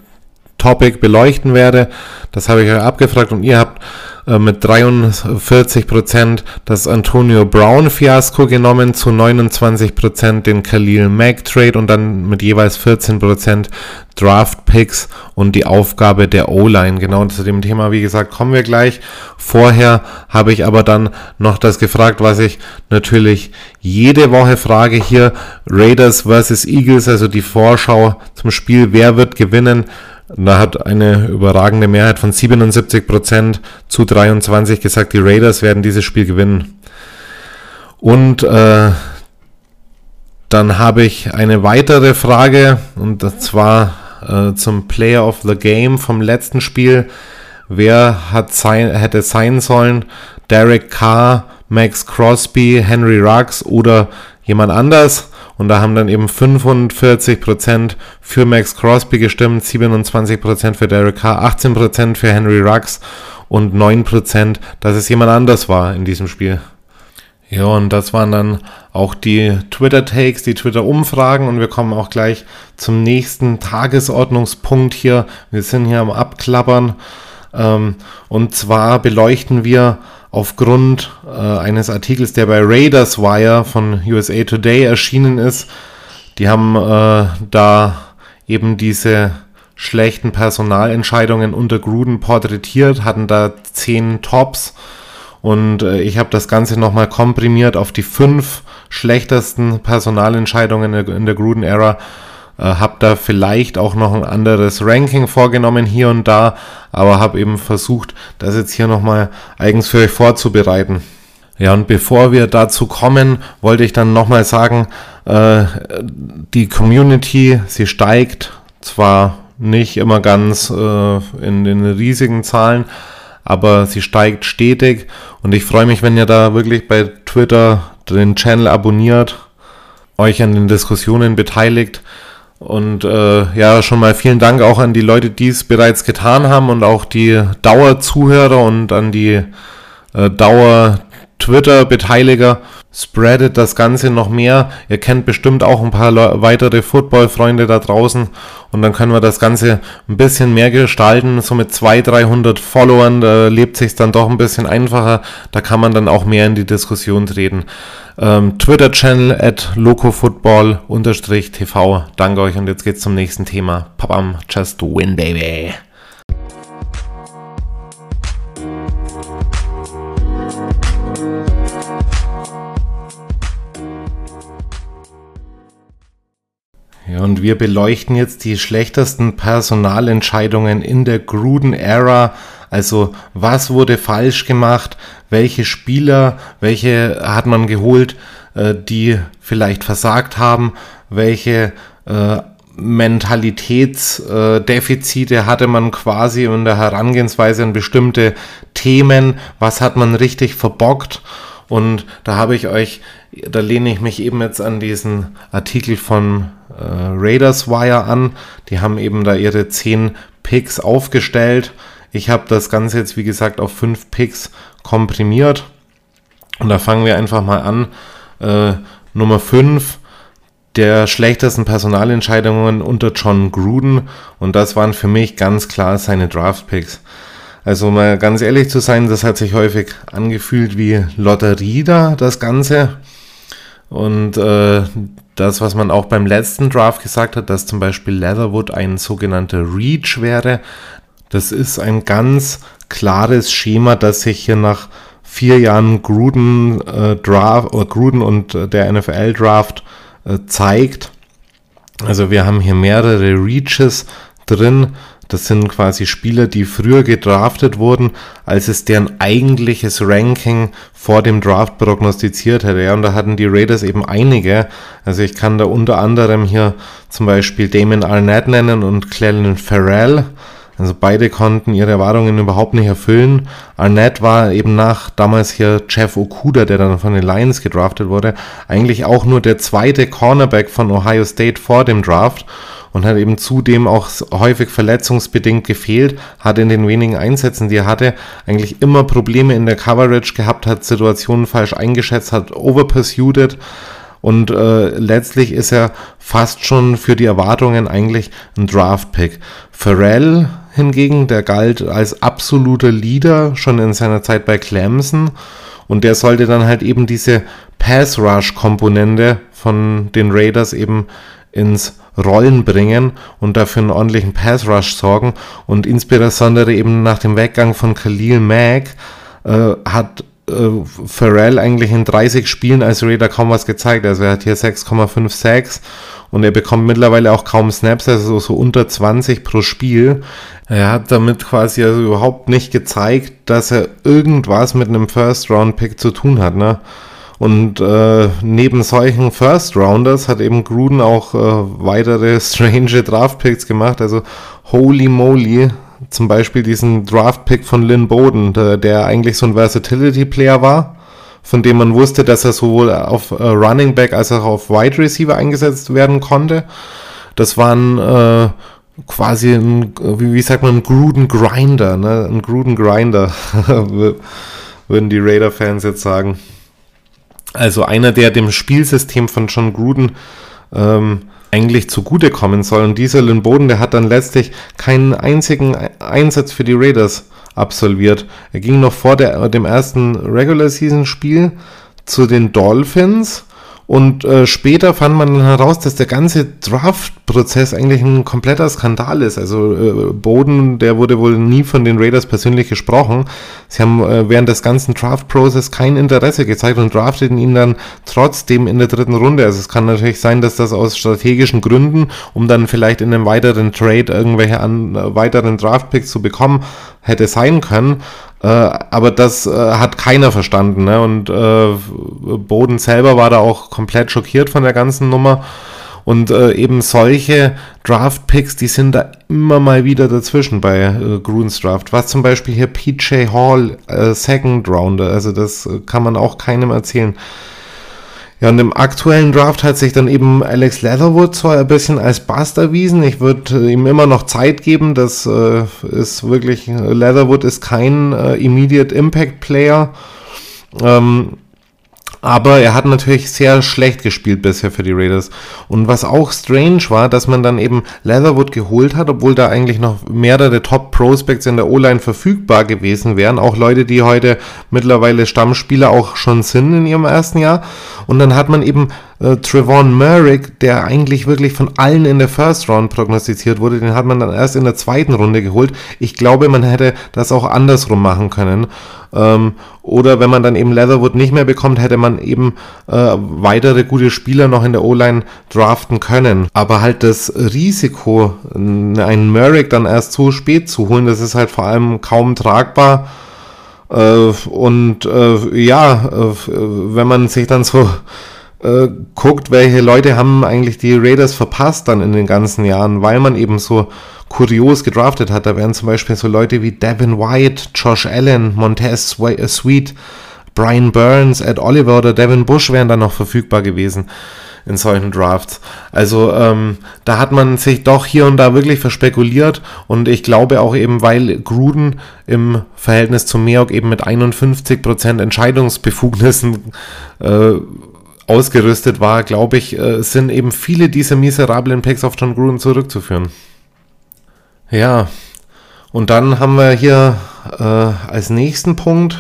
Topic beleuchten werde. Das habe ich euch abgefragt und ihr habt äh, mit 43% das Antonio Brown Fiasko genommen, zu 29% den Khalil Mack Trade und dann mit jeweils 14% Draft Picks und die Aufgabe der O-Line. Genau zu dem Thema, wie gesagt, kommen wir gleich. Vorher habe ich aber dann noch das gefragt, was ich natürlich jede Woche frage hier. Raiders versus Eagles, also die Vorschau zum Spiel. Wer wird gewinnen? Da hat eine überragende Mehrheit von 77% zu 23 gesagt, die Raiders werden dieses Spiel gewinnen. Und äh, dann habe ich eine weitere Frage und zwar äh, zum Player of the Game vom letzten Spiel. Wer hat sein, hätte sein sollen? Derek Carr, Max Crosby, Henry Ruggs oder jemand anders? Und da haben dann eben 45% für Max Crosby gestimmt, 27% für Derek Carr, 18% für Henry Ruggs und 9%, dass es jemand anders war in diesem Spiel. Ja, und das waren dann auch die Twitter-Takes, die Twitter-Umfragen und wir kommen auch gleich zum nächsten Tagesordnungspunkt hier. Wir sind hier am Abklappern ähm, und zwar beleuchten wir aufgrund äh, eines Artikels, der bei Raiders Wire von USA Today erschienen ist. Die haben äh, da eben diese schlechten Personalentscheidungen unter Gruden porträtiert, hatten da zehn Tops und äh, ich habe das Ganze nochmal komprimiert auf die fünf schlechtesten Personalentscheidungen in der, der Gruden-Ära. Äh, habe da vielleicht auch noch ein anderes Ranking vorgenommen hier und da, aber habe eben versucht, das jetzt hier nochmal eigens für euch vorzubereiten. Ja, und bevor wir dazu kommen, wollte ich dann nochmal sagen, äh, die Community, sie steigt zwar nicht immer ganz äh, in den riesigen Zahlen, aber sie steigt stetig und ich freue mich, wenn ihr da wirklich bei Twitter den Channel abonniert, euch an den Diskussionen beteiligt und äh, ja, schon mal vielen Dank auch an die Leute, die es bereits getan haben und auch die Dauerzuhörer und an die äh, Dauer-Twitter-Beteiliger spreadet das Ganze noch mehr. Ihr kennt bestimmt auch ein paar weitere Football-Freunde da draußen und dann können wir das Ganze ein bisschen mehr gestalten. So mit 200, 300 Followern da lebt sich dann doch ein bisschen einfacher. Da kann man dann auch mehr in die Diskussion treten. Ähm, Twitter-Channel at locofootball-tv. Danke euch und jetzt geht's zum nächsten Thema. Papam, just win, baby. Und wir beleuchten jetzt die schlechtesten Personalentscheidungen in der Gruden-Ära. Also was wurde falsch gemacht? Welche Spieler, welche hat man geholt, äh, die vielleicht versagt haben? Welche äh, Mentalitätsdefizite hatte man quasi in der Herangehensweise an bestimmte Themen? Was hat man richtig verbockt? Und da habe ich euch, da lehne ich mich eben jetzt an diesen Artikel von äh, Raiders Wire an. Die haben eben da ihre 10 Picks aufgestellt. Ich habe das Ganze jetzt, wie gesagt, auf 5 Picks komprimiert. Und da fangen wir einfach mal an. Äh, Nummer 5 der schlechtesten Personalentscheidungen unter John Gruden. Und das waren für mich ganz klar seine Draft-Picks. Also mal ganz ehrlich zu sein, das hat sich häufig angefühlt wie Lotterie da, das Ganze. Und äh, das, was man auch beim letzten Draft gesagt hat, dass zum Beispiel Leatherwood ein sogenannter Reach wäre, das ist ein ganz klares Schema, das sich hier nach vier Jahren Gruden, äh, Draft, oder Gruden und äh, der NFL Draft äh, zeigt. Also wir haben hier mehrere Reaches drin das sind quasi Spieler, die früher gedraftet wurden, als es deren eigentliches Ranking vor dem Draft prognostiziert hätte. Ja, und da hatten die Raiders eben einige. Also ich kann da unter anderem hier zum Beispiel Damon Arnett nennen und Clellan Farrell. Also beide konnten ihre Erwartungen überhaupt nicht erfüllen. Arnett war eben nach damals hier Jeff Okuda, der dann von den Lions gedraftet wurde, eigentlich auch nur der zweite Cornerback von Ohio State vor dem Draft und hat eben zudem auch häufig verletzungsbedingt gefehlt, hat in den wenigen Einsätzen, die er hatte, eigentlich immer Probleme in der Coverage gehabt, hat Situationen falsch eingeschätzt, hat overpursued und äh, letztlich ist er fast schon für die Erwartungen eigentlich ein Draft-Pick. Pharrell hingegen, der galt als absoluter Leader schon in seiner Zeit bei Clemson und der sollte dann halt eben diese Pass-Rush-Komponente von den Raiders eben ins Rollen bringen und dafür einen ordentlichen Pass Rush sorgen. Und insbesondere eben nach dem Weggang von Khalil Mack äh, hat äh, Pharrell eigentlich in 30 Spielen als Raider kaum was gezeigt. Also er hat hier 6,5 Sacks und er bekommt mittlerweile auch kaum Snaps, also so unter 20 pro Spiel. Er hat damit quasi also überhaupt nicht gezeigt, dass er irgendwas mit einem First-Round-Pick zu tun hat. Ne? Und äh, neben solchen First Rounders hat eben Gruden auch äh, weitere strange Draft-Picks gemacht. Also holy moly, zum Beispiel diesen Draft-Pick von Lynn Bowden, der, der, eigentlich so ein Versatility-Player war von dem man wusste, dass er sowohl auf äh, Running Back als auch auf Wide Receiver eingesetzt werden konnte. Das waren äh, quasi ein, wie, wie sagt man, ein Gruden Grinder, ne? Ein Gruden Grinder, würden die Raider-Fans jetzt sagen. Also einer, der dem Spielsystem von John Gruden ähm, eigentlich zugutekommen soll. Und dieser Lynn Boden, der hat dann letztlich keinen einzigen Einsatz für die Raiders absolviert. Er ging noch vor der, dem ersten Regular Season Spiel zu den Dolphins und äh, später fand man dann heraus, dass der ganze Draft-Prozess eigentlich ein kompletter Skandal ist. Also äh, Boden, der wurde wohl nie von den Raiders persönlich gesprochen. Sie haben äh, während des ganzen Draft-Prozess kein Interesse gezeigt und drafteten ihn dann trotzdem in der dritten Runde. Also es kann natürlich sein, dass das aus strategischen Gründen, um dann vielleicht in einem weiteren Trade irgendwelche an, äh, weiteren Draft-Picks zu bekommen, hätte sein können. Äh, aber das äh, hat keiner verstanden. Ne? Und äh, Boden selber war da auch komplett schockiert von der ganzen Nummer. Und äh, eben solche Draft-Picks, die sind da immer mal wieder dazwischen bei äh, Gruns Draft. Was zum Beispiel hier PJ Hall, äh, Second Rounder, also das kann man auch keinem erzählen. Ja, und im aktuellen Draft hat sich dann eben Alex Leatherwood zwar ein bisschen als Bast erwiesen. Ich würde äh, ihm immer noch Zeit geben. Das äh, ist wirklich, Leatherwood ist kein äh, Immediate Impact Player. Ähm, aber er hat natürlich sehr schlecht gespielt bisher für die Raiders. Und was auch strange war, dass man dann eben Leatherwood geholt hat, obwohl da eigentlich noch mehrere Top-Prospects in der O-Line verfügbar gewesen wären. Auch Leute, die heute mittlerweile Stammspieler auch schon sind in ihrem ersten Jahr. Und dann hat man eben äh, Trevon Merrick, der eigentlich wirklich von allen in der First Round prognostiziert wurde, den hat man dann erst in der zweiten Runde geholt. Ich glaube, man hätte das auch andersrum machen können. Ähm, oder wenn man dann eben Leatherwood nicht mehr bekommt, hätte man eben äh, weitere gute Spieler noch in der O-Line draften können. Aber halt das Risiko, einen Merrick dann erst zu spät zu holen, das ist halt vor allem kaum tragbar. Äh, und äh, ja, äh, wenn man sich dann so äh, guckt, welche Leute haben eigentlich die Raiders verpasst dann in den ganzen Jahren, weil man eben so kurios gedraftet hat. Da wären zum Beispiel so Leute wie Devin White, Josh Allen, Montez äh, Sweet, Brian Burns, Ed Oliver oder Devin Bush wären dann noch verfügbar gewesen in solchen Drafts. Also ähm, da hat man sich doch hier und da wirklich verspekuliert und ich glaube auch eben, weil Gruden im Verhältnis zu Meok eben mit 51% Entscheidungsbefugnissen äh, ausgerüstet war, glaube ich, äh, sind eben viele dieser miserablen Picks auf John Gruden zurückzuführen. Ja, und dann haben wir hier äh, als nächsten Punkt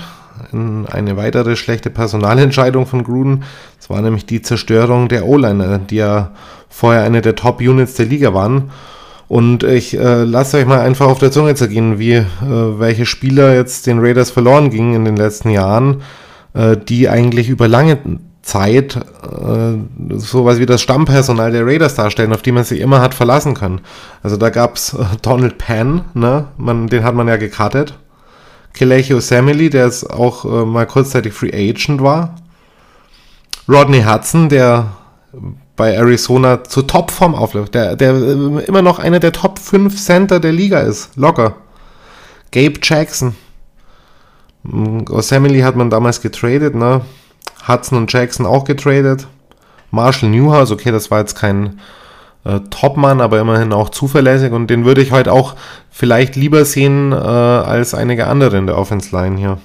eine weitere schlechte Personalentscheidung von Gruden. Das war nämlich die Zerstörung der O-Line, die ja vorher eine der Top-Units der Liga waren. Und ich äh, lasse euch mal einfach auf der Zunge zergehen, wie äh, welche Spieler jetzt den Raiders verloren gingen in den letzten Jahren, äh, die eigentlich über lange Zeit äh, sowas wie das Stammpersonal der Raiders darstellen, auf die man sich immer hat verlassen können. Also da gab's äh, Donald Penn, ne? Man, den hat man ja gekartet. Kelechi Osamili, der ist auch äh, mal kurzzeitig Free Agent war. Rodney Hudson, der bei Arizona zu Topform aufläuft, der, der äh, immer noch einer der Top 5 Center der Liga ist. Locker. Gabe Jackson. Osamili hat man damals getradet, ne? Hudson und Jackson auch getradet. Marshall Newhouse, okay, das war jetzt kein äh, Topmann, aber immerhin auch zuverlässig und den würde ich heute auch vielleicht lieber sehen äh, als einige andere in der Offense Line hier.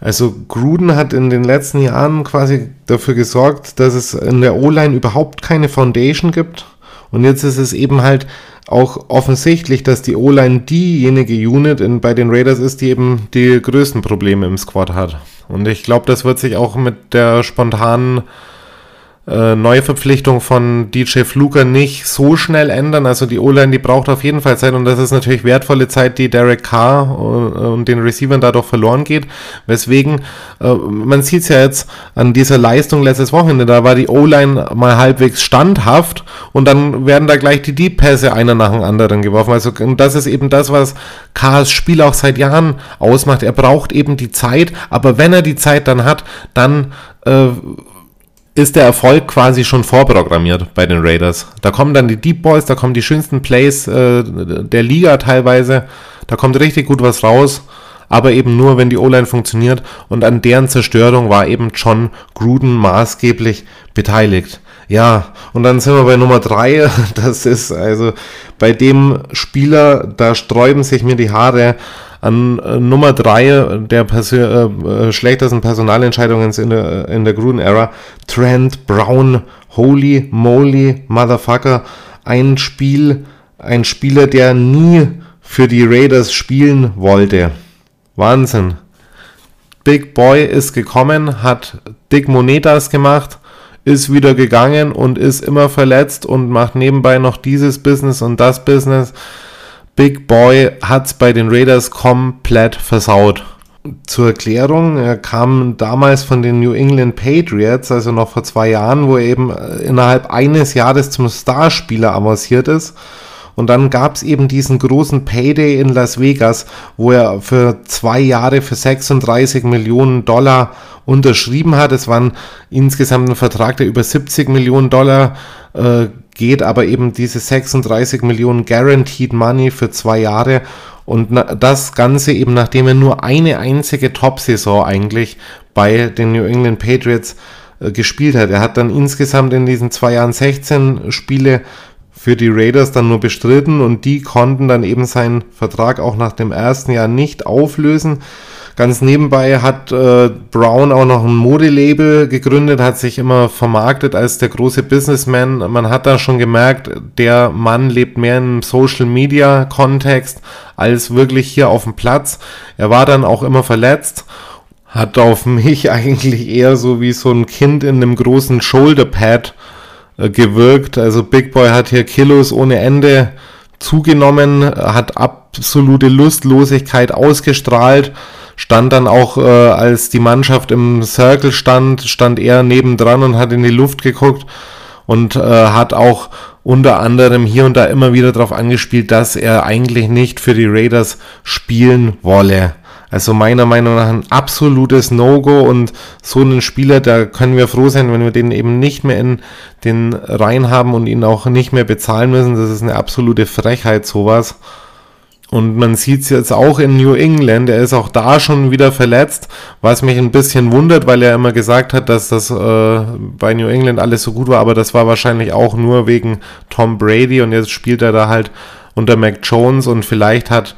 Also Gruden hat in den letzten Jahren quasi dafür gesorgt, dass es in der O-Line überhaupt keine Foundation gibt. Und jetzt ist es eben halt auch offensichtlich, dass die O-Line diejenige Unit in, bei den Raiders ist, die eben die größten Probleme im Squad hat. Und ich glaube, das wird sich auch mit der spontanen äh, Neuverpflichtung von DJ Fluker nicht so schnell ändern. Also die O-Line, die braucht auf jeden Fall Zeit und das ist natürlich wertvolle Zeit, die Derek Carr und, und den Receivern dadurch verloren geht. Weswegen, äh, man sieht es ja jetzt an dieser Leistung letztes Wochenende, da war die O-Line mal halbwegs standhaft und dann werden da gleich die Deep-Pässe einer nach dem anderen geworfen. Also das ist eben das, was Carrs Spiel auch seit Jahren ausmacht. Er braucht eben die Zeit, aber wenn er die Zeit dann hat, dann äh, ist der Erfolg quasi schon vorprogrammiert bei den Raiders. Da kommen dann die Deep Boys, da kommen die schönsten Plays äh, der Liga teilweise, da kommt richtig gut was raus. Aber eben nur, wenn die O-Line funktioniert und an deren Zerstörung war eben John Gruden maßgeblich beteiligt. Ja, und dann sind wir bei Nummer drei. Das ist also bei dem Spieler, da sträuben sich mir die Haare an äh, Nummer drei der Persö äh, äh schlechtesten Personalentscheidungen in der, in der Gruden-Ära. Trent Brown, holy moly, Motherfucker. Ein Spiel, ein Spieler, der nie für die Raiders spielen wollte. Wahnsinn. Big Boy ist gekommen, hat Dick Monetas gemacht, ist wieder gegangen und ist immer verletzt und macht nebenbei noch dieses Business und das Business. Big Boy hat's bei den Raiders komplett versaut. Zur Erklärung, er kam damals von den New England Patriots, also noch vor zwei Jahren, wo er eben innerhalb eines Jahres zum Starspieler avanciert ist und dann gab es eben diesen großen Payday in Las Vegas, wo er für zwei Jahre für 36 Millionen Dollar unterschrieben hat. Es waren insgesamt ein Vertrag, der über 70 Millionen Dollar äh, geht, aber eben diese 36 Millionen Guaranteed Money für zwei Jahre. Und das Ganze eben, nachdem er nur eine einzige Top-Saison eigentlich bei den New England Patriots äh, gespielt hat. Er hat dann insgesamt in diesen zwei Jahren 16 Spiele für die Raiders dann nur bestritten und die konnten dann eben seinen Vertrag auch nach dem ersten Jahr nicht auflösen. Ganz nebenbei hat äh, Brown auch noch ein Modelabel gegründet, hat sich immer vermarktet als der große Businessman. Man hat da schon gemerkt, der Mann lebt mehr im Social Media Kontext als wirklich hier auf dem Platz. Er war dann auch immer verletzt hat auf mich eigentlich eher so wie so ein Kind in einem großen Shoulderpad äh, gewirkt. Also Big Boy hat hier Kilos ohne Ende zugenommen, hat absolute Lustlosigkeit ausgestrahlt, stand dann auch, äh, als die Mannschaft im Circle stand, stand er nebendran und hat in die Luft geguckt und äh, hat auch unter anderem hier und da immer wieder darauf angespielt, dass er eigentlich nicht für die Raiders spielen wolle. Also meiner Meinung nach ein absolutes No-Go und so einen Spieler, da können wir froh sein, wenn wir den eben nicht mehr in den Reihen haben und ihn auch nicht mehr bezahlen müssen. Das ist eine absolute Frechheit, sowas. Und man sieht es jetzt auch in New England, er ist auch da schon wieder verletzt, was mich ein bisschen wundert, weil er immer gesagt hat, dass das äh, bei New England alles so gut war, aber das war wahrscheinlich auch nur wegen Tom Brady und jetzt spielt er da halt unter Mac Jones und vielleicht hat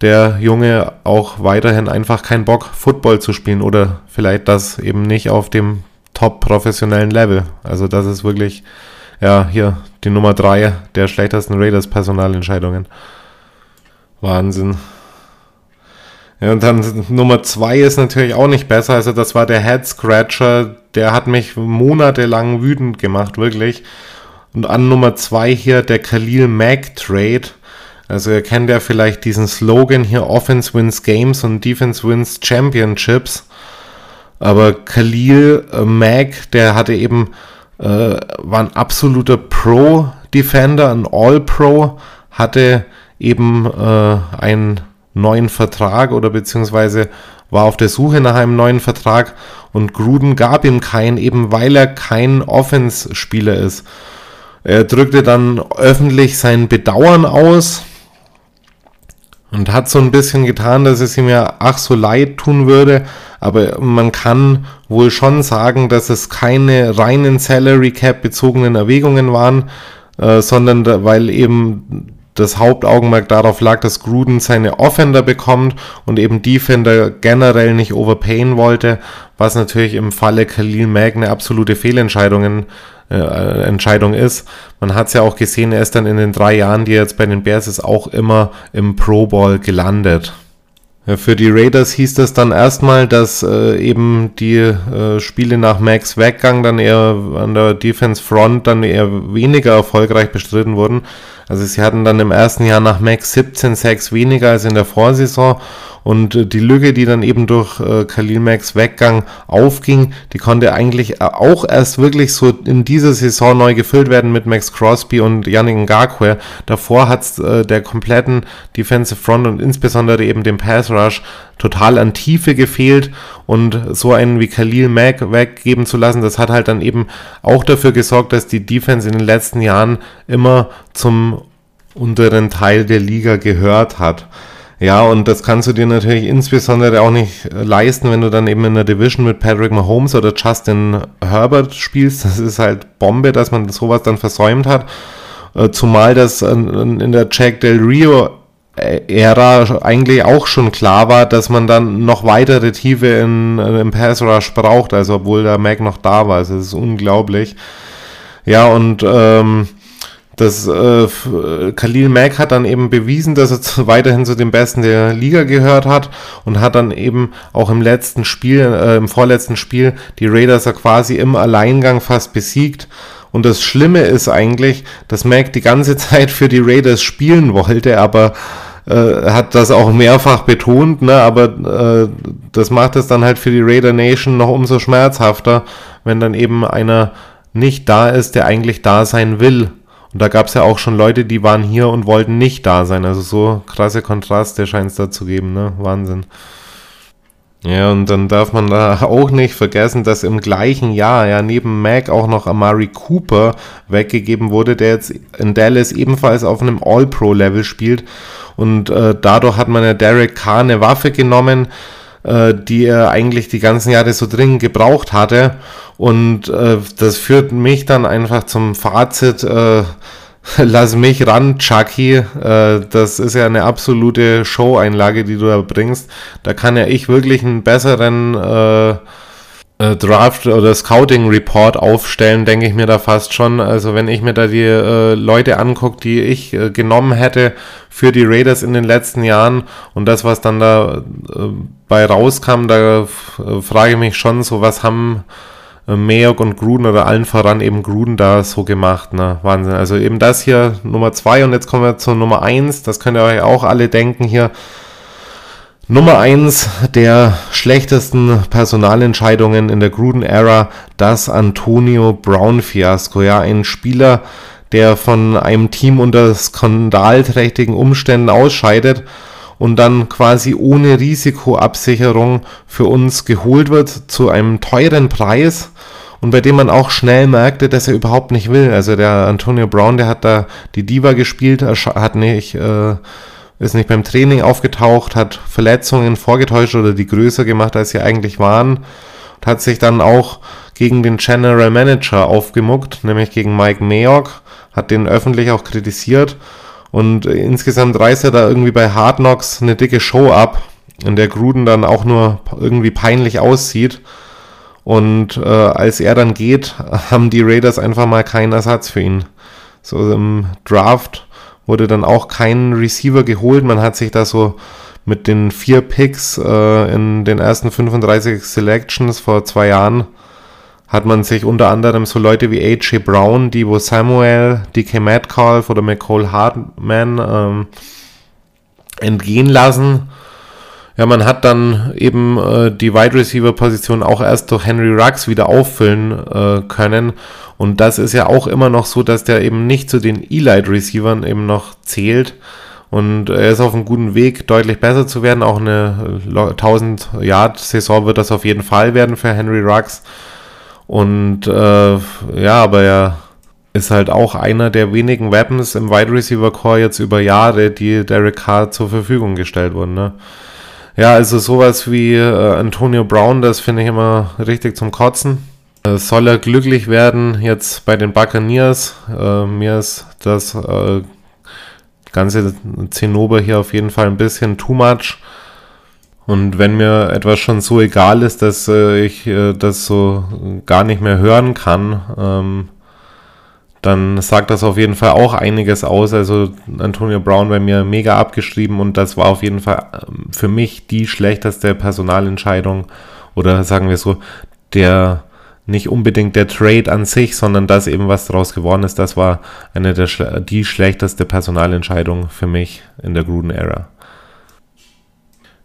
der Junge auch weiterhin einfach keinen Bock, Football zu spielen oder vielleicht das eben nicht auf dem top professionellen Level. Also das ist wirklich, ja, hier die Nummer drei der schlechtesten Raiders Personalentscheidungen. Wahnsinn. Ja, und dann Nummer zwei ist natürlich auch nicht besser. Also das war der Head Scratcher. Der hat mich monatelang wütend gemacht, wirklich. Und an Nummer zwei hier der Khalil Mack Trade. Also ihr kennt ja vielleicht diesen Slogan hier, Offense wins Games und Defense wins Championships. Aber Khalil äh, Mack, der hatte eben, äh, war ein absoluter Pro-Defender, ein All-Pro, hatte eben äh, einen neuen Vertrag oder beziehungsweise war auf der Suche nach einem neuen Vertrag und Gruden gab ihm keinen, eben weil er kein Offense-Spieler ist. Er drückte dann öffentlich sein Bedauern aus, und hat so ein bisschen getan, dass es ihm ja ach so leid tun würde, aber man kann wohl schon sagen, dass es keine reinen Salary Cap bezogenen Erwägungen waren, äh, sondern da, weil eben das Hauptaugenmerk darauf lag, dass Gruden seine Offender bekommt und eben Defender generell nicht overpayen wollte, was natürlich im Falle Khalil Mack eine absolute Fehlentscheidung äh, Entscheidung ist. Man hat es ja auch gesehen, er ist dann in den drei Jahren, die er jetzt bei den Bears ist, auch immer im Pro Bowl gelandet. Für die Raiders hieß das dann erstmal, dass äh, eben die äh, Spiele nach Max Weggang dann eher an der Defense Front dann eher weniger erfolgreich bestritten wurden. Also sie hatten dann im ersten Jahr nach Max 17 Sacks weniger als in der Vorsaison und äh, die Lücke, die dann eben durch äh, Khalil Max Weggang aufging, die konnte eigentlich äh, auch erst wirklich so in dieser Saison neu gefüllt werden mit Max Crosby und Yannick Ngakwe. Davor hat es äh, der kompletten Defensive Front und insbesondere eben dem Pass Rush total an Tiefe gefehlt und so einen wie Khalil Mack weggeben zu lassen, das hat halt dann eben auch dafür gesorgt, dass die Defense in den letzten Jahren immer zum unteren Teil der Liga gehört hat. Ja, und das kannst du dir natürlich insbesondere auch nicht leisten, wenn du dann eben in der Division mit Patrick Mahomes oder Justin Herbert spielst. Das ist halt Bombe, dass man sowas dann versäumt hat. Äh, zumal das in der Jack Del Rio Ära eigentlich auch schon klar war, dass man dann noch weitere Tiefe in, im Pass Rush braucht, also obwohl der Mac noch da war. Also das ist unglaublich. Ja, und ähm, das äh, Khalil Mack hat dann eben bewiesen, dass er weiterhin zu den Besten der Liga gehört hat und hat dann eben auch im letzten Spiel, äh, im vorletzten Spiel, die Raiders ja quasi im Alleingang fast besiegt. Und das Schlimme ist eigentlich, dass Mac die ganze Zeit für die Raiders spielen wollte, aber äh, hat das auch mehrfach betont, ne? aber äh, das macht es dann halt für die Raider Nation noch umso schmerzhafter, wenn dann eben einer nicht da ist, der eigentlich da sein will. Und da gab es ja auch schon Leute, die waren hier und wollten nicht da sein. Also so krasse Kontraste scheint es da zu geben, ne? Wahnsinn. Ja, und dann darf man da auch nicht vergessen, dass im gleichen Jahr ja neben Mac auch noch Amari Cooper weggegeben wurde, der jetzt in Dallas ebenfalls auf einem All-Pro-Level spielt. Und äh, dadurch hat man ja Derek Carr eine Waffe genommen, äh, die er eigentlich die ganzen Jahre so dringend gebraucht hatte. Und äh, das führt mich dann einfach zum Fazit, äh, lass mich ran, Chucky. Äh, das ist ja eine absolute Show-Einlage, die du da bringst. Da kann ja ich wirklich einen besseren äh, äh, Draft oder Scouting Report aufstellen, denke ich mir da fast schon. Also wenn ich mir da die äh, Leute angucke, die ich äh, genommen hätte für die Raiders in den letzten Jahren und das, was dann da äh, bei rauskam, da äh, frage ich mich schon so, was haben äh, Mayok und Gruden oder allen voran eben Gruden da so gemacht, ne? Wahnsinn. Also eben das hier Nummer zwei und jetzt kommen wir zur Nummer eins. Das könnt ihr euch auch alle denken hier. Nummer eins der schlechtesten Personalentscheidungen in der Gruden-Ära, das Antonio Brown-Fiasko. Ja, ein Spieler, der von einem Team unter skandalträchtigen Umständen ausscheidet und dann quasi ohne Risikoabsicherung für uns geholt wird zu einem teuren Preis und bei dem man auch schnell merkte, dass er überhaupt nicht will. Also der Antonio Brown, der hat da die Diva gespielt, hat nicht äh, ist nicht beim Training aufgetaucht, hat Verletzungen vorgetäuscht oder die größer gemacht, als sie eigentlich waren. Und hat sich dann auch gegen den General Manager aufgemuckt, nämlich gegen Mike Mayock, hat den öffentlich auch kritisiert. Und insgesamt reißt er da irgendwie bei Hard Knocks eine dicke Show ab, in der Gruden dann auch nur irgendwie peinlich aussieht. Und äh, als er dann geht, haben die Raiders einfach mal keinen Ersatz für ihn. So im Draft wurde dann auch kein Receiver geholt. Man hat sich da so mit den vier Picks äh, in den ersten 35 Selections vor zwei Jahren hat man sich unter anderem so Leute wie A.J. Brown, Debo Samuel, DK Metcalf oder McCall Hartman ähm, entgehen lassen. Ja, man hat dann eben äh, die Wide Receiver Position auch erst durch Henry Ruggs wieder auffüllen äh, können und das ist ja auch immer noch so, dass der eben nicht zu den Elite-Receivern eben noch zählt. Und er ist auf einem guten Weg, deutlich besser zu werden. Auch eine 1000-Yard-Saison wird das auf jeden Fall werden für Henry Ruggs. Und äh, ja, aber er ist halt auch einer der wenigen Weapons im Wide Receiver Core jetzt über Jahre, die Derek Carr zur Verfügung gestellt wurden. Ne? Ja, also sowas wie äh, Antonio Brown, das finde ich immer richtig zum Kotzen. Äh, soll er glücklich werden jetzt bei den Buccaneers? Äh, mir ist das äh, ganze Zinnober hier auf jeden Fall ein bisschen too much. Und wenn mir etwas schon so egal ist, dass äh, ich äh, das so gar nicht mehr hören kann, ähm, dann sagt das auf jeden Fall auch einiges aus. Also Antonio Brown bei mir mega abgeschrieben und das war auf jeden Fall ähm, für mich die schlechteste Personalentscheidung oder sagen wir so, der nicht unbedingt der Trade an sich, sondern das eben, was daraus geworden ist, das war eine der die schlechteste Personalentscheidung für mich in der Gruden-Ära.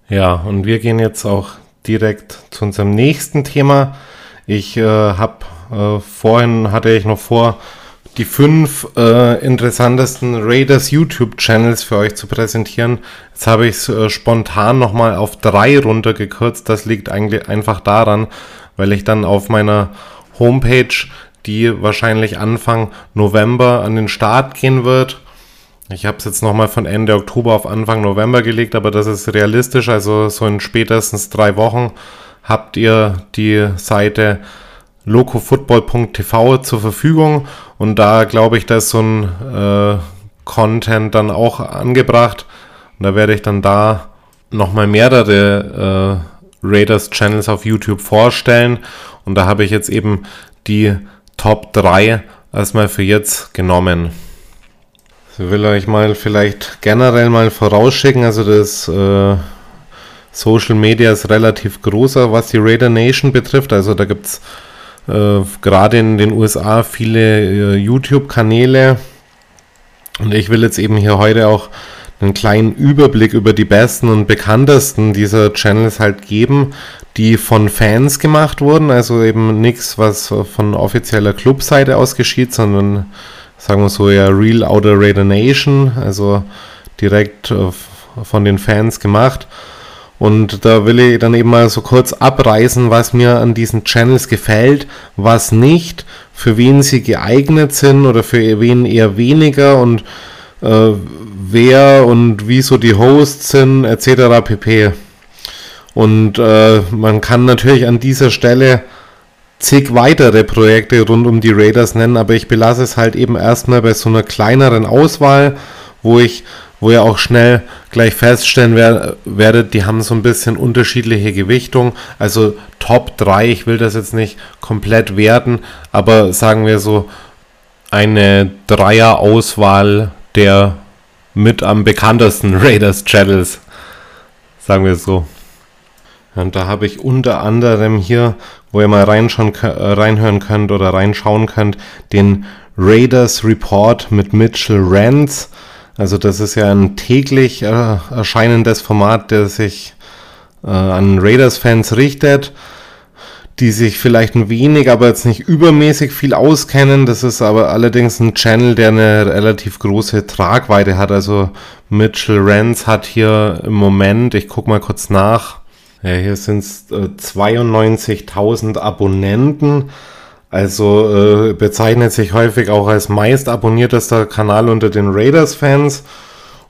Ja, und wir gehen jetzt auch direkt zu unserem nächsten Thema. Ich äh, habe äh, vorhin hatte ich noch vor, die fünf äh, interessantesten Raiders YouTube-Channels für euch zu präsentieren. Jetzt habe ich es äh, spontan nochmal auf drei runtergekürzt. Das liegt eigentlich einfach daran, weil ich dann auf meiner Homepage, die wahrscheinlich Anfang November an den Start gehen wird, Ich habe es jetzt nochmal von Ende Oktober auf Anfang November gelegt, aber das ist realistisch. Also so in spätestens drei Wochen habt ihr die Seite locofootball.tv zur Verfügung und da glaube ich, da ist so ein äh, Content dann auch angebracht und da werde ich dann da nochmal mehrere äh, Raiders Channels auf YouTube vorstellen und da habe ich jetzt eben die Top 3 erstmal für jetzt genommen. Ich will euch mal vielleicht generell mal vorausschicken, also das äh, Social Media ist relativ großer, was die Raider Nation betrifft. Also da gibt es äh, gerade in den USA viele äh, YouTube-Kanäle. Und ich will jetzt eben hier heute auch einen kleinen Überblick über die besten und bekanntesten dieser Channels halt geben, die von Fans gemacht wurden. Also eben nichts, was von offizieller Clubseite aus geschieht, sondern sagen wir so ja Real Outer Raider Nation, also direkt äh, von den Fans gemacht. Und da will ich dann eben mal so kurz abreißen, was mir an diesen Channels gefällt, was nicht, für wen sie geeignet sind oder für wen eher weniger und äh, wer und wieso die Hosts sind, etc. pp. Und äh, man kann natürlich an dieser Stelle zig weitere Projekte rund um die Raiders nennen, aber ich belasse es halt eben erstmal bei so einer kleineren Auswahl, wo ich wo ihr auch schnell gleich feststellen wer werdet, die haben so ein bisschen unterschiedliche Gewichtung. Also Top 3, ich will das jetzt nicht komplett werten, aber sagen wir so eine Dreier-Auswahl der mit am bekanntesten Raiders Channels. Sagen wir so. Und da habe ich unter anderem hier, wo ihr mal reinschauen, reinhören könnt oder reinschauen könnt, den Raiders Report mit Mitchell Rance. Also das ist ja ein täglich äh, erscheinendes Format, der sich äh, an Raiders-Fans richtet, die sich vielleicht ein wenig, aber jetzt nicht übermäßig viel auskennen. Das ist aber allerdings ein Channel, der eine relativ große Tragweite hat. Also Mitchell Rance hat hier im Moment, ich gucke mal kurz nach, ja, hier sind es äh, 92.000 Abonnenten. Also äh, bezeichnet sich häufig auch als meist abonniertester Kanal unter den Raiders-Fans.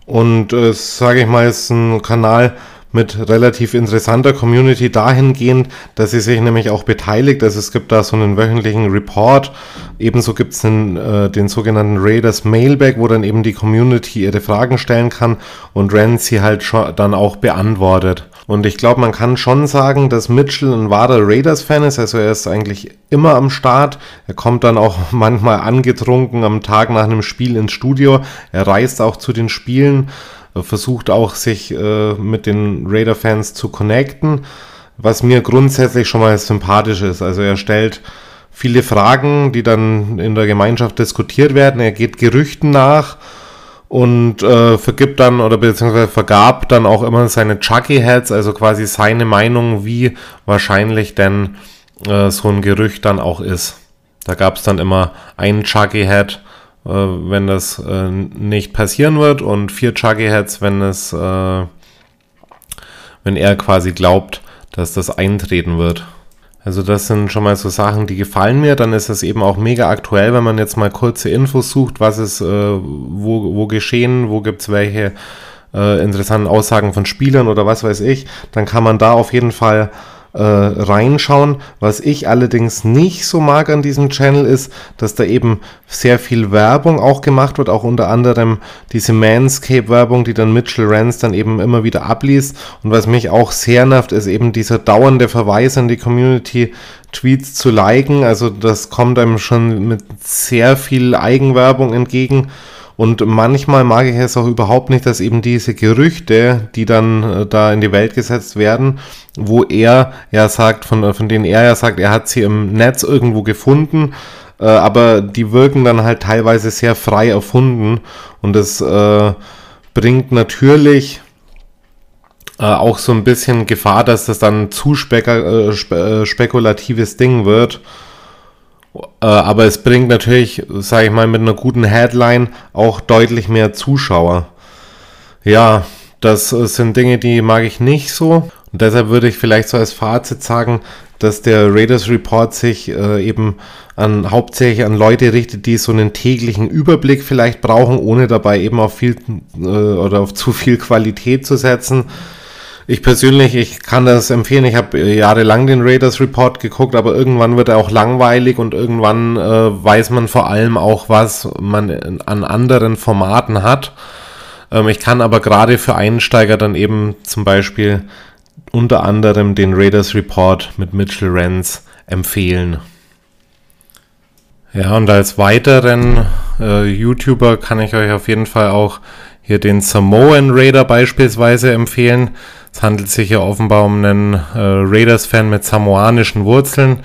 Und äh, sage ich mal, ist ein Kanal mit relativ interessanter Community dahingehend, dass sie sich nämlich auch beteiligt. Also es gibt da so einen wöchentlichen Report. Ebenso gibt es den, äh, den sogenannten Raiders Mailback, wo dann eben die Community ihre Fragen stellen kann und Renzi halt schon dann auch beantwortet. Und ich glaube, man kann schon sagen, dass Mitchell ein wahrer Raiders-Fan ist. Also er ist eigentlich immer am Start. Er kommt dann auch manchmal angetrunken am Tag nach einem Spiel ins Studio. Er reist auch zu den Spielen, versucht auch sich äh, mit den Raider-Fans zu connecten, was mir grundsätzlich schon mal sympathisch ist. Also er stellt viele Fragen, die dann in der Gemeinschaft diskutiert werden. Er geht Gerüchten nach und äh, vergibt dann oder beziehungsweise vergab dann auch immer seine Chucky Heads, also quasi seine Meinung, wie wahrscheinlich denn äh, so ein Gerücht dann auch ist. Da gab es dann immer einen Chucky Head, äh, wenn das äh, nicht passieren wird und vier Chucky Heads, wenn es, äh, wenn er quasi glaubt, dass das eintreten wird. Also das sind schon mal so Sachen, die gefallen mir. Dann ist es eben auch mega aktuell, wenn man jetzt mal kurze Infos sucht, was ist, äh, wo, wo geschehen, wo gibt's welche äh, interessanten Aussagen von Spielern oder was weiß ich. Dann kann man da auf jeden Fall äh, reinschauen. Was ich allerdings nicht so mag an diesem Channel ist, dass da eben sehr viel Werbung auch gemacht wird, auch unter anderem diese Manscape-Werbung, die dann Mitchell Rance dann eben immer wieder abliest. Und was mich auch sehr nervt, ist eben dieser dauernde Verweis an die Community, Tweets zu liken. Also das kommt einem schon mit sehr viel Eigenwerbung entgegen. Und manchmal mag ich es auch überhaupt nicht, dass eben diese Gerüchte, die dann äh, da in die Welt gesetzt werden, wo er ja sagt, von, von denen er ja sagt, er hat sie im Netz irgendwo gefunden, äh, aber die wirken dann halt teilweise sehr frei erfunden. Und das äh, bringt natürlich äh, auch so ein bisschen Gefahr, dass das dann zu spek äh, spe äh, spekulatives Ding wird. äh, aber es bringt natürlich, sage ich mal, mit einer guten Headline auch deutlich mehr Zuschauer. Ja, das sind Dinge, die mag ich nicht so. Und deshalb würde ich vielleicht so als Fazit sagen, dass der Raiders Report sich äh, eben an, hauptsächlich an Leute richtet, die so einen täglichen Überblick vielleicht brauchen, ohne dabei eben auf viel äh, oder auf zu viel Qualität zu setzen. Ich persönlich, ich kann das empfehlen. Ich habe jahrelang den Raiders Report geguckt, aber irgendwann wird er auch langweilig und irgendwann äh, weiß man vor allem auch, was man an anderen Formaten hat. Ähm, ich kann aber gerade für Einsteiger dann eben zum Beispiel unter anderem den Raiders Report mit Mitchell Renz empfehlen. Ja, und als weiteren äh, YouTuber kann ich euch auf jeden Fall auch hier den Samoan Raider beispielsweise empfehlen. Es handelt sich ja offenbar um einen äh, Raiders-Fan mit samoanischen Wurzeln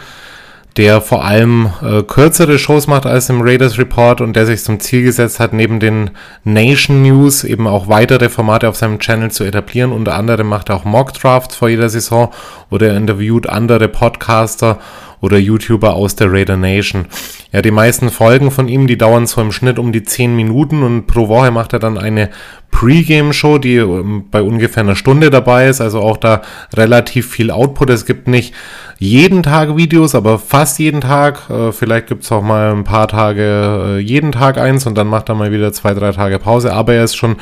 der vor allem äh, kürzere Shows macht als im Raiders Report und der sich zum Ziel gesetzt hat, neben den Nation News eben auch weitere Formate auf seinem Channel zu etablieren. Unter anderem macht er auch Mock Drafts vor jeder Saison oder er interviewt andere Podcaster oder YouTuber aus der Raider Nation. Ja, die meisten Folgen von ihm, die dauern so im Schnitt um die 10 Minuten und pro Woche macht er dann eine Pre-Game-Show, die ähm, bei ungefähr einer Stunde dabei ist, also auch da relativ viel Output. Es gibt nicht jeden Tag Videos, aber fast jeden Tag. Äh, vielleicht gibt es auch mal ein paar Tage äh, jeden Tag eins und dann macht er mal wieder zwei, drei Tage Pause. Aber er ist schon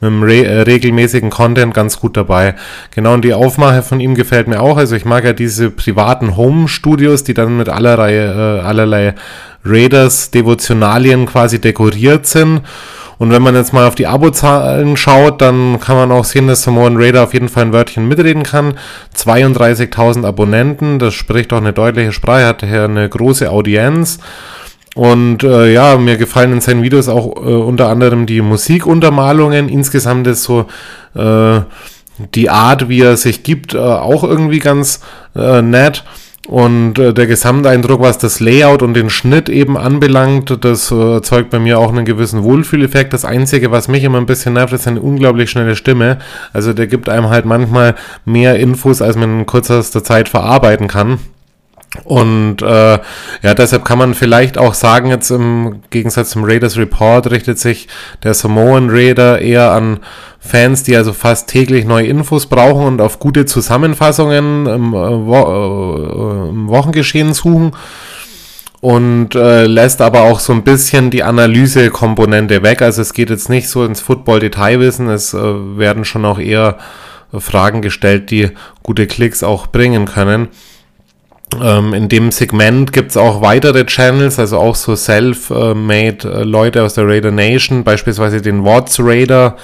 mit dem re äh, regelmäßigen Content ganz gut dabei. Genau, und die Aufmache von ihm gefällt mir auch. Also ich mag ja diese privaten Home-Studios, die dann mit allerlei, äh, allerlei Raiders-Devotionalien quasi dekoriert sind. Und wenn man jetzt mal auf die Abozahlen schaut, dann kann man auch sehen, dass Samoan Raider auf jeden Fall ein Wörtchen mitreden kann. 32.000 Abonnenten, das spricht auch eine deutliche Sprache, hat hier eine große Audienz. Und äh, ja, mir gefallen in seinen Videos auch äh, unter anderem die Musikuntermalungen. Insgesamt ist so äh, die Art, wie er sich gibt, äh, auch irgendwie ganz äh, nett. Und äh, der Gesamteindruck, was das Layout und den Schnitt eben anbelangt, das äh, erzeugt bei mir auch einen gewissen Wohlfühleffekt. Das Einzige, was mich immer ein bisschen nervt, ist eine unglaublich schnelle Stimme. Also der gibt einem halt manchmal mehr Infos, als man in kürzester Zeit verarbeiten kann. Und äh, ja, deshalb kann man vielleicht auch sagen, jetzt im Gegensatz zum Raiders Report richtet sich der Samoan Raider eher an Fans, die also fast täglich neue Infos brauchen und auf gute Zusammenfassungen im, äh, Wo äh, im Wochengeschehen suchen und äh, lässt aber auch so ein bisschen die Analyse-Komponente weg. Also es geht jetzt nicht so ins Football-Detailwissen, es äh, werden schon auch eher Fragen gestellt, die gute Klicks auch bringen können. Ähm, in dem Segment gibt es auch weitere Channels, also auch so self-made äh, Leute aus der Raider Nation, beispielsweise den Watts Raider,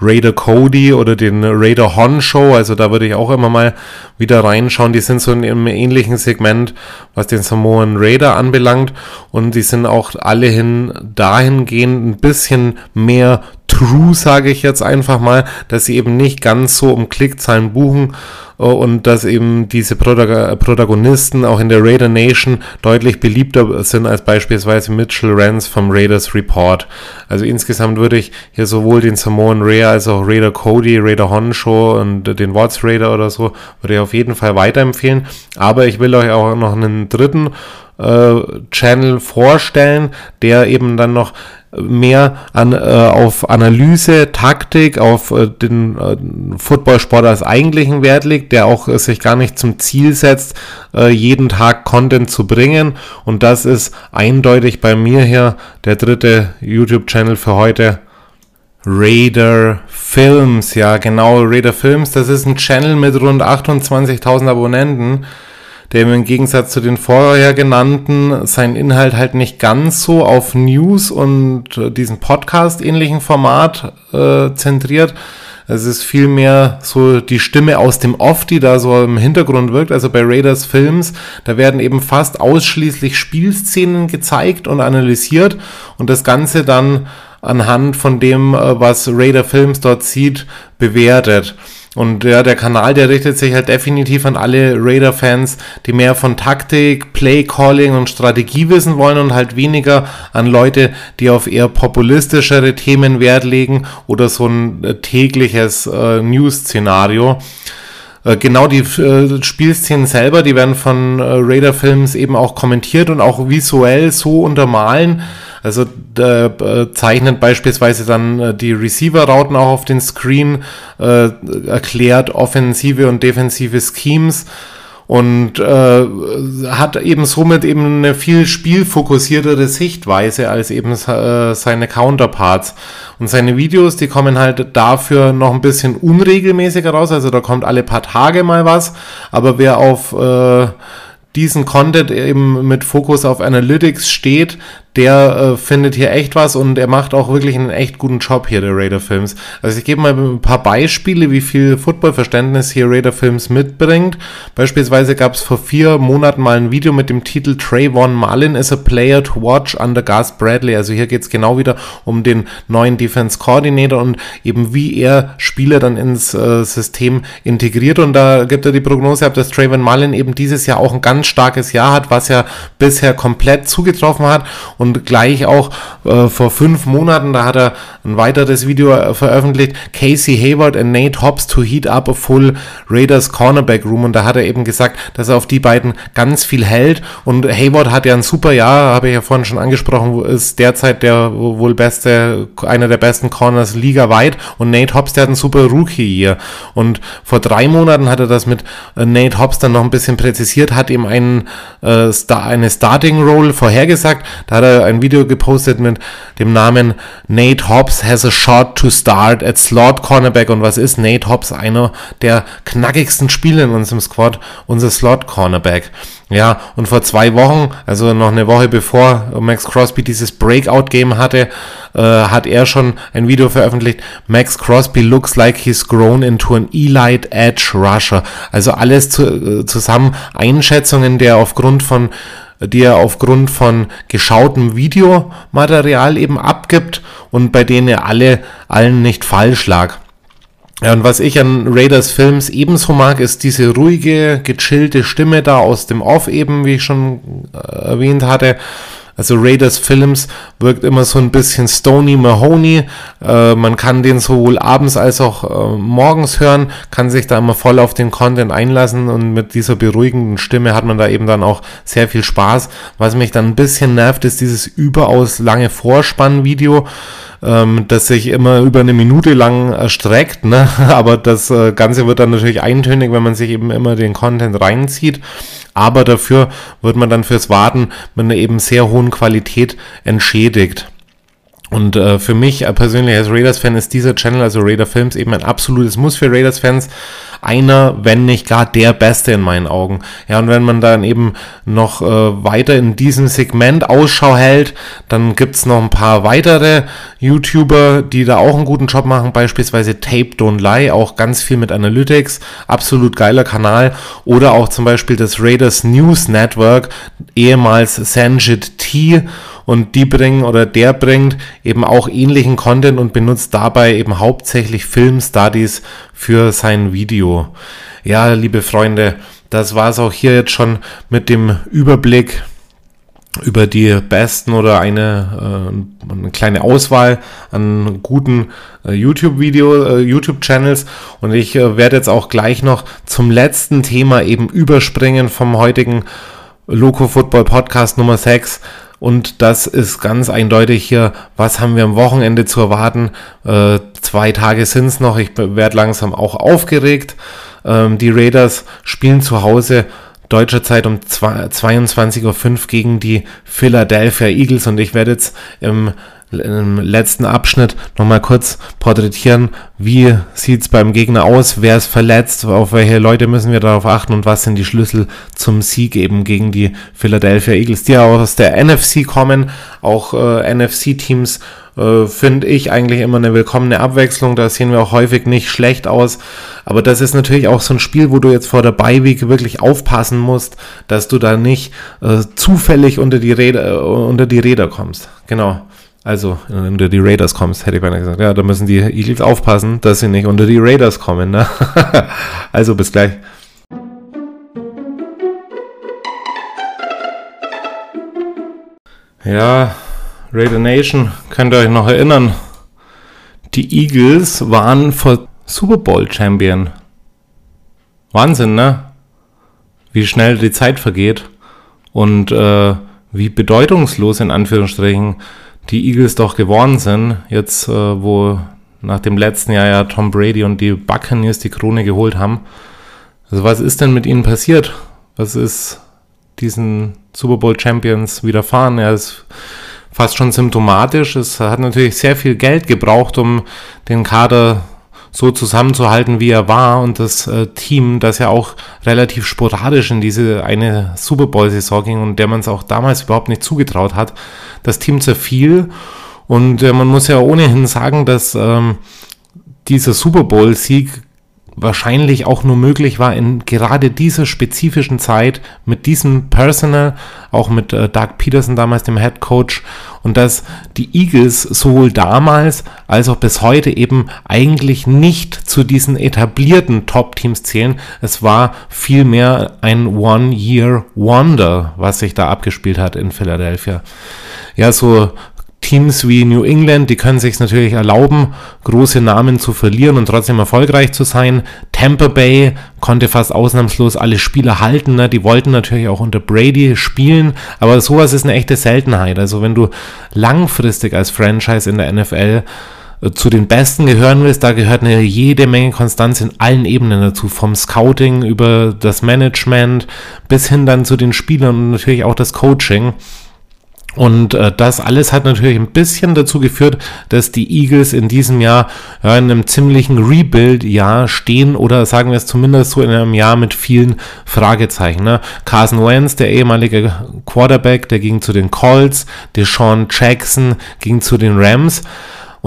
Raider Cody oder den Raider Hon Show. Also da würde ich auch immer mal wieder reinschauen. Die sind so in einem ähnlichen Segment, was den Samoan Raider anbelangt. Und die sind auch alle hin dahingehend ein bisschen mehr true, sage ich jetzt einfach mal, dass sie eben nicht ganz so um Klickzahlen buchen äh, und dass eben diese Protagonisten auch in der Raider Nation deutlich beliebter sind als beispielsweise Mitchell Rance vom Raiders Report. Also insgesamt würde ich hier sowohl den Samoan Rare als auch Raider Cody, Raider Honsho und den Watts Raider oder so, würde ich auf jeden Fall weiterempfehlen. Aber ich will euch auch noch einen dritten Channel vorstellen, der eben dann noch mehr an, äh, auf Analyse, Taktik, auf äh, den äh, Footballsport als eigentlichen Wert liegt, der auch äh, sich gar nicht zum Ziel setzt, äh, jeden Tag Content zu bringen. Und das ist eindeutig bei mir hier der dritte YouTube-Channel für heute. Raider Films, ja genau, Raider Films, das ist ein Channel mit rund 28.000 Abonnenten der im Gegensatz zu den vorher genannten seinen Inhalt halt nicht ganz so auf News und diesen Podcast-ähnlichen Format äh, zentriert. Es ist vielmehr so die Stimme aus dem Off, die da so im Hintergrund wirkt. Also bei Raiders Films, da werden eben fast ausschließlich Spielszenen gezeigt und analysiert und das Ganze dann anhand von dem, äh, was Raider Films dort sieht, bewertet. Und ja, der Kanal, der richtet sich halt definitiv an alle Raider-Fans, die mehr von Taktik, Play-Calling und Strategie wissen wollen und halt weniger an Leute, die auf eher populistischere Themen Wert legen oder so ein äh, tägliches äh, News-Szenario. Äh, genau die äh, Spielszenen selber, die werden von äh, Raider Films eben auch kommentiert und auch visuell so untermalen, also äh, zeichnet beispielsweise dann äh, die Receiver-Routen auch auf den Screen, äh, erklärt offensive und defensive Schemes und äh, hat eben somit eben eine viel spielfokussiertere Sichtweise als eben äh, seine Counterparts. Und seine Videos, die kommen halt dafür noch ein bisschen unregelmäßiger raus, also da kommt alle paar Tage mal was, aber wer auf äh, diesen Content eben mit Fokus auf Analytics steht, der äh, findet hier echt was und er macht auch wirklich einen echt guten Job hier, der Raider Films. Also ich gebe mal ein paar Beispiele, wie viel Footballverständnis hier Raider Films mitbringt. Beispielsweise gab es vor vier Monaten mal ein Video mit dem Titel Trayvon Marlin is a player to watch under Gus Bradley. Also hier geht es genau wieder um den neuen Defense Coordinator und eben wie er Spieler dann ins äh, System integriert. Und da gibt er die Prognose ab, dass Trayvon Marlin eben dieses Jahr auch ein ganz starkes Jahr hat, was er bisher komplett zugetroffen hat. Und und gleich auch äh, vor fünf Monaten, da hat er ein weiteres Video äh, veröffentlicht, Casey Hayward and Nate Hobbs to heat up a full Raiders Cornerback Room. Und da hat er eben gesagt, dass er auf die beiden ganz viel hält. Und Hayward hat ja ein super Jahr, habe ich ja vorhin schon angesprochen, ist derzeit der wohl beste, einer der besten Corners ligaweit. Und Nate Hobbs, der hat ein super Rookie hier und vor drei Monaten hat er das mit äh, Nate Hobbs dann noch ein bisschen präzisiert, hat ihm einen, äh, Star, eine Starting Role vorhergesagt, da hat er ein Video gepostet mit dem Namen Nate Hobbs has a shot to start at Slot Cornerback. Und was ist Nate Hobbs? Einer der knackigsten Spieler in unserem Squad, unser Slot Cornerback. Ja, und vor zwei Wochen, also noch eine Woche bevor Max Crosby dieses Breakout-Game hatte, äh, hat er schon ein Video veröffentlicht. Max Crosby looks like he's grown into an Elite Edge Rusher. Also alles zu, äh, zusammen Einschätzungen, der aufgrund von die er aufgrund von geschautem Videomaterial eben abgibt und bei denen er alle allen nicht falsch lag. Ja, und was ich an Raiders Films ebenso mag, ist diese ruhige, gechillte Stimme da aus dem Off eben, wie ich schon äh, erwähnt hatte. Also Raiders Films wirkt immer so ein bisschen Stony Mahoney. Äh, man kann den sowohl abends als auch äh, morgens hören, kann sich da immer voll auf den Content einlassen und mit dieser beruhigenden Stimme hat man da eben dann auch sehr viel Spaß. Was mich dann ein bisschen nervt, ist dieses überaus lange Vorspannvideo ähm, das sich immer über eine Minute lang erstreckt, ne? aber das äh, Ganze wird dann natürlich eintönig, wenn man sich eben immer den Content reinzieht aber dafür wird man dann fürs Warten mit einer eben sehr hohen Qualität entschädigt. Und äh, für mich äh, persönlich als Raiders-Fan ist dieser Channel, also Raider Films, eben ein absolutes Muss für Raiders-Fans. Einer, wenn nicht gar der Beste in meinen Augen. Ja, und wenn man dann eben noch äh, weiter in diesem Segment Ausschau hält, dann gibt's noch ein paar weitere YouTuber, die da auch einen guten Job machen, beispielsweise Tape Don't Lie, auch ganz viel mit Analytics, absolut geiler Kanal. Oder auch zum Beispiel das Raiders News Network, ehemals Sanjit T und die bringen oder der bringt eben auch ähnlichen Content und benutzt dabei eben hauptsächlich Film Studies für sein Video. Ja, liebe Freunde, das war es auch hier jetzt schon mit dem Überblick über die besten oder eine, äh, eine kleine Auswahl an guten äh, YouTube-Video, äh, YouTube-Channels und ich äh, werde jetzt auch gleich noch zum letzten Thema eben überspringen vom heutigen Loco Football Podcast Nummer 6 und das ist ganz eindeutig hier, was haben wir am Wochenende zu erwarten. Äh, zwei Tage sind es noch, ich werde langsam auch aufgeregt. Ähm, die Raiders spielen zu Hause deutscher Zeit um 22.05 Uhr gegen die Philadelphia Eagles und ich werde jetzt im im letzten Abschnitt nochmal kurz porträtieren, wie sieht es beim Gegner aus, wer ist verletzt, auf welche Leute müssen wir darauf achten und was sind die Schlüssel zum Sieg eben gegen die Philadelphia Eagles, die aus der NFC kommen, auch äh, NFC-Teams äh, finde ich eigentlich immer eine willkommene Abwechslung, da sehen wir auch häufig nicht schlecht aus, aber das ist natürlich auch so ein Spiel, wo du jetzt vor der Beiweek wirklich aufpassen musst, dass du da nicht äh, zufällig unter die, Räder, äh, unter die Räder kommst, genau. Also unter die Raiders kommst, hätte ich beinahe gesagt. Ja, da müssen die Eagles aufpassen, dass sie nicht unter die Raiders kommen. Ne? also bis gleich. Ja, Raider Nation, könnt ihr euch noch erinnern? Die Eagles waren vor Super Bowl Champion. Wahnsinn, ne? Wie schnell die Zeit vergeht und äh, wie bedeutungslos in Anführungsstrichen die Eagles doch geworden sind, jetzt äh, wo nach dem letzten Jahr ja Tom Brady und die Buccaneers die Krone geholt haben. Also was ist denn mit ihnen passiert? was ist diesen Super Bowl Champions widerfahren? Er ist fast schon symptomatisch. Es hat natürlich sehr viel Geld gebraucht, um den Kader so zusammenzuhalten, wie er war. Und das äh, Team, das ja auch relativ sporadisch in diese eine Super Bowl-Saison ging und der man es auch damals überhaupt nicht zugetraut hat, das Team zerfiel. Und äh, man muss ja ohnehin sagen, dass ähm, dieser Super Bowl-Sieg wahrscheinlich auch nur möglich war in gerade dieser spezifischen Zeit mit diesem Personal, auch mit äh, Doug Peterson damals dem Head Coach und dass die Eagles sowohl damals als auch bis heute eben eigentlich nicht zu diesen etablierten Top-Teams zählen. Es war vielmehr ein One-Year-Wonder, was sich da abgespielt hat in Philadelphia. Ja, so Teams wie New England, die können sich natürlich erlauben, große Namen zu verlieren und trotzdem erfolgreich zu sein. Tampa Bay konnte fast ausnahmslos alle Spieler halten. Ne? Die wollten natürlich auch unter Brady spielen, aber sowas ist eine echte Seltenheit. Also wenn du langfristig als Franchise in der NFL äh, zu den Besten gehören willst, da gehört eine jede Menge Konstanz in allen Ebenen dazu, vom Scouting über das Management bis hin dann zu den Spielern und natürlich auch das Coaching. Und äh, das alles hat natürlich ein bisschen dazu geführt, dass die Eagles in diesem Jahr ja, in einem ziemlichen Rebuild-Jahr stehen oder sagen wir es zumindest so in einem Jahr mit vielen Fragezeichen. Ne? Carson Wentz, der ehemalige Quarterback, der ging zu den Colts, Deshaun Jackson ging zu den Rams.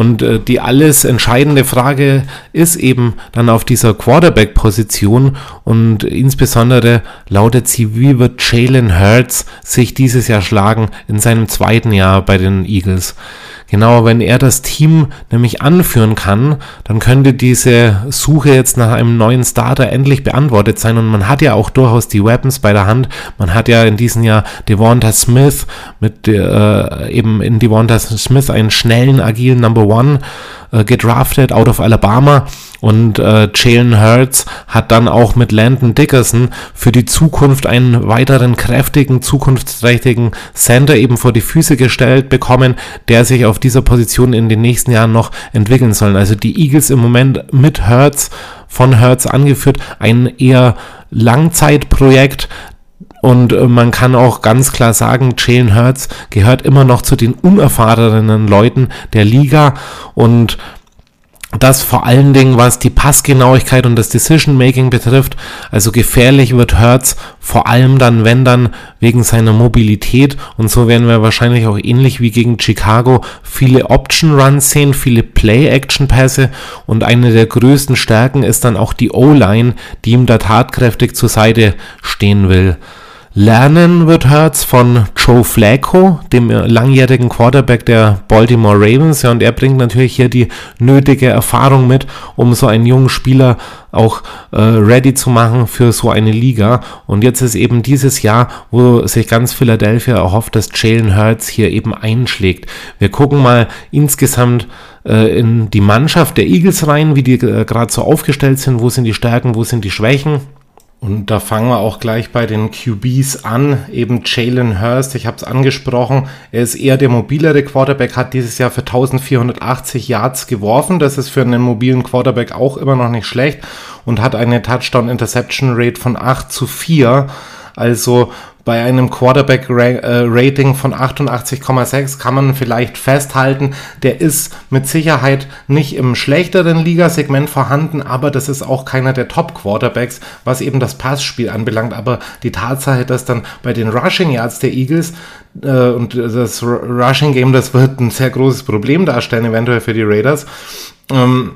Und äh, die alles entscheidende Frage ist eben dann auf dieser Quarterback-Position und insbesondere lautet sie, wie wird Jalen Hurts sich dieses Jahr schlagen in seinem zweiten Jahr bei den Eagles? Genau, wenn er das Team nämlich anführen kann, dann könnte diese Suche jetzt nach einem neuen Starter endlich beantwortet sein. Und man hat ja auch durchaus die Weapons bei der Hand. Man hat ja in diesem Jahr Devonta Smith mit äh, eben in Devonta Smith einen schnellen, agilen Number One äh, gedraftet out of Alabama und äh, Jalen Hurts hat dann auch mit Landon Dickerson für die Zukunft einen weiteren kräftigen, zukunftsträchtigen Center eben vor die Füße gestellt bekommen, der sich auf dieser Position in den nächsten Jahren noch entwickeln soll. Also die Eagles im Moment mit Hurts, von Hurts angeführt, ein eher Langzeitprojekt, und äh, man kann auch ganz klar sagen, Jalen Hurts gehört immer noch zu den unerfahrenen Leuten der Liga. Und das vor allen Dingen, was die Passgenauigkeit und das Decision Making betrifft, also gefährlich wird Hertz vor allem dann, wenn dann wegen seiner Mobilität. Und so werden wir wahrscheinlich auch ähnlich wie gegen Chicago viele Option Runs sehen, viele Play Action Pässe und eine der größten Stärken ist dann auch die O-Line, die ihm da tatkräftig zur Seite stehen will. Lernen wird Hertz von Joe Flacco, dem langjährigen Quarterback der Baltimore Ravens. Ja, und er bringt natürlich hier die nötige Erfahrung mit, um so einen jungen Spieler auch äh, ready zu machen für so eine Liga. Und jetzt ist eben dieses Jahr, wo sich ganz Philadelphia erhofft, dass Jalen Hurts hier eben einschlägt. Wir gucken mal insgesamt äh, in die Mannschaft der Eagles rein, wie die äh, gerade so aufgestellt sind, wo sind die Stärken, wo sind die Schwächen. Und da fangen wir auch gleich bei den QBs an. Eben Jalen Hurst, ich habe es angesprochen, er ist eher der mobilere Quarterback, hat dieses Jahr für 1480 Yards geworfen. Das ist für einen mobilen Quarterback auch immer noch nicht schlecht und hat eine Touchdown-Interception-Rate von 8 zu 4. Also bei einem Quarterback-Rating von 88,6 kann man vielleicht festhalten, der ist mit Sicherheit nicht im schlechteren Ligasegment vorhanden, aber das ist auch keiner der Top-Quarterbacks, was eben das Passspiel anbelangt. Aber die Tatsache, dass dann bei den Rushing Yards der Eagles äh, und das Rushing Game, das wird ein sehr großes Problem darstellen, eventuell für die Raiders, ähm,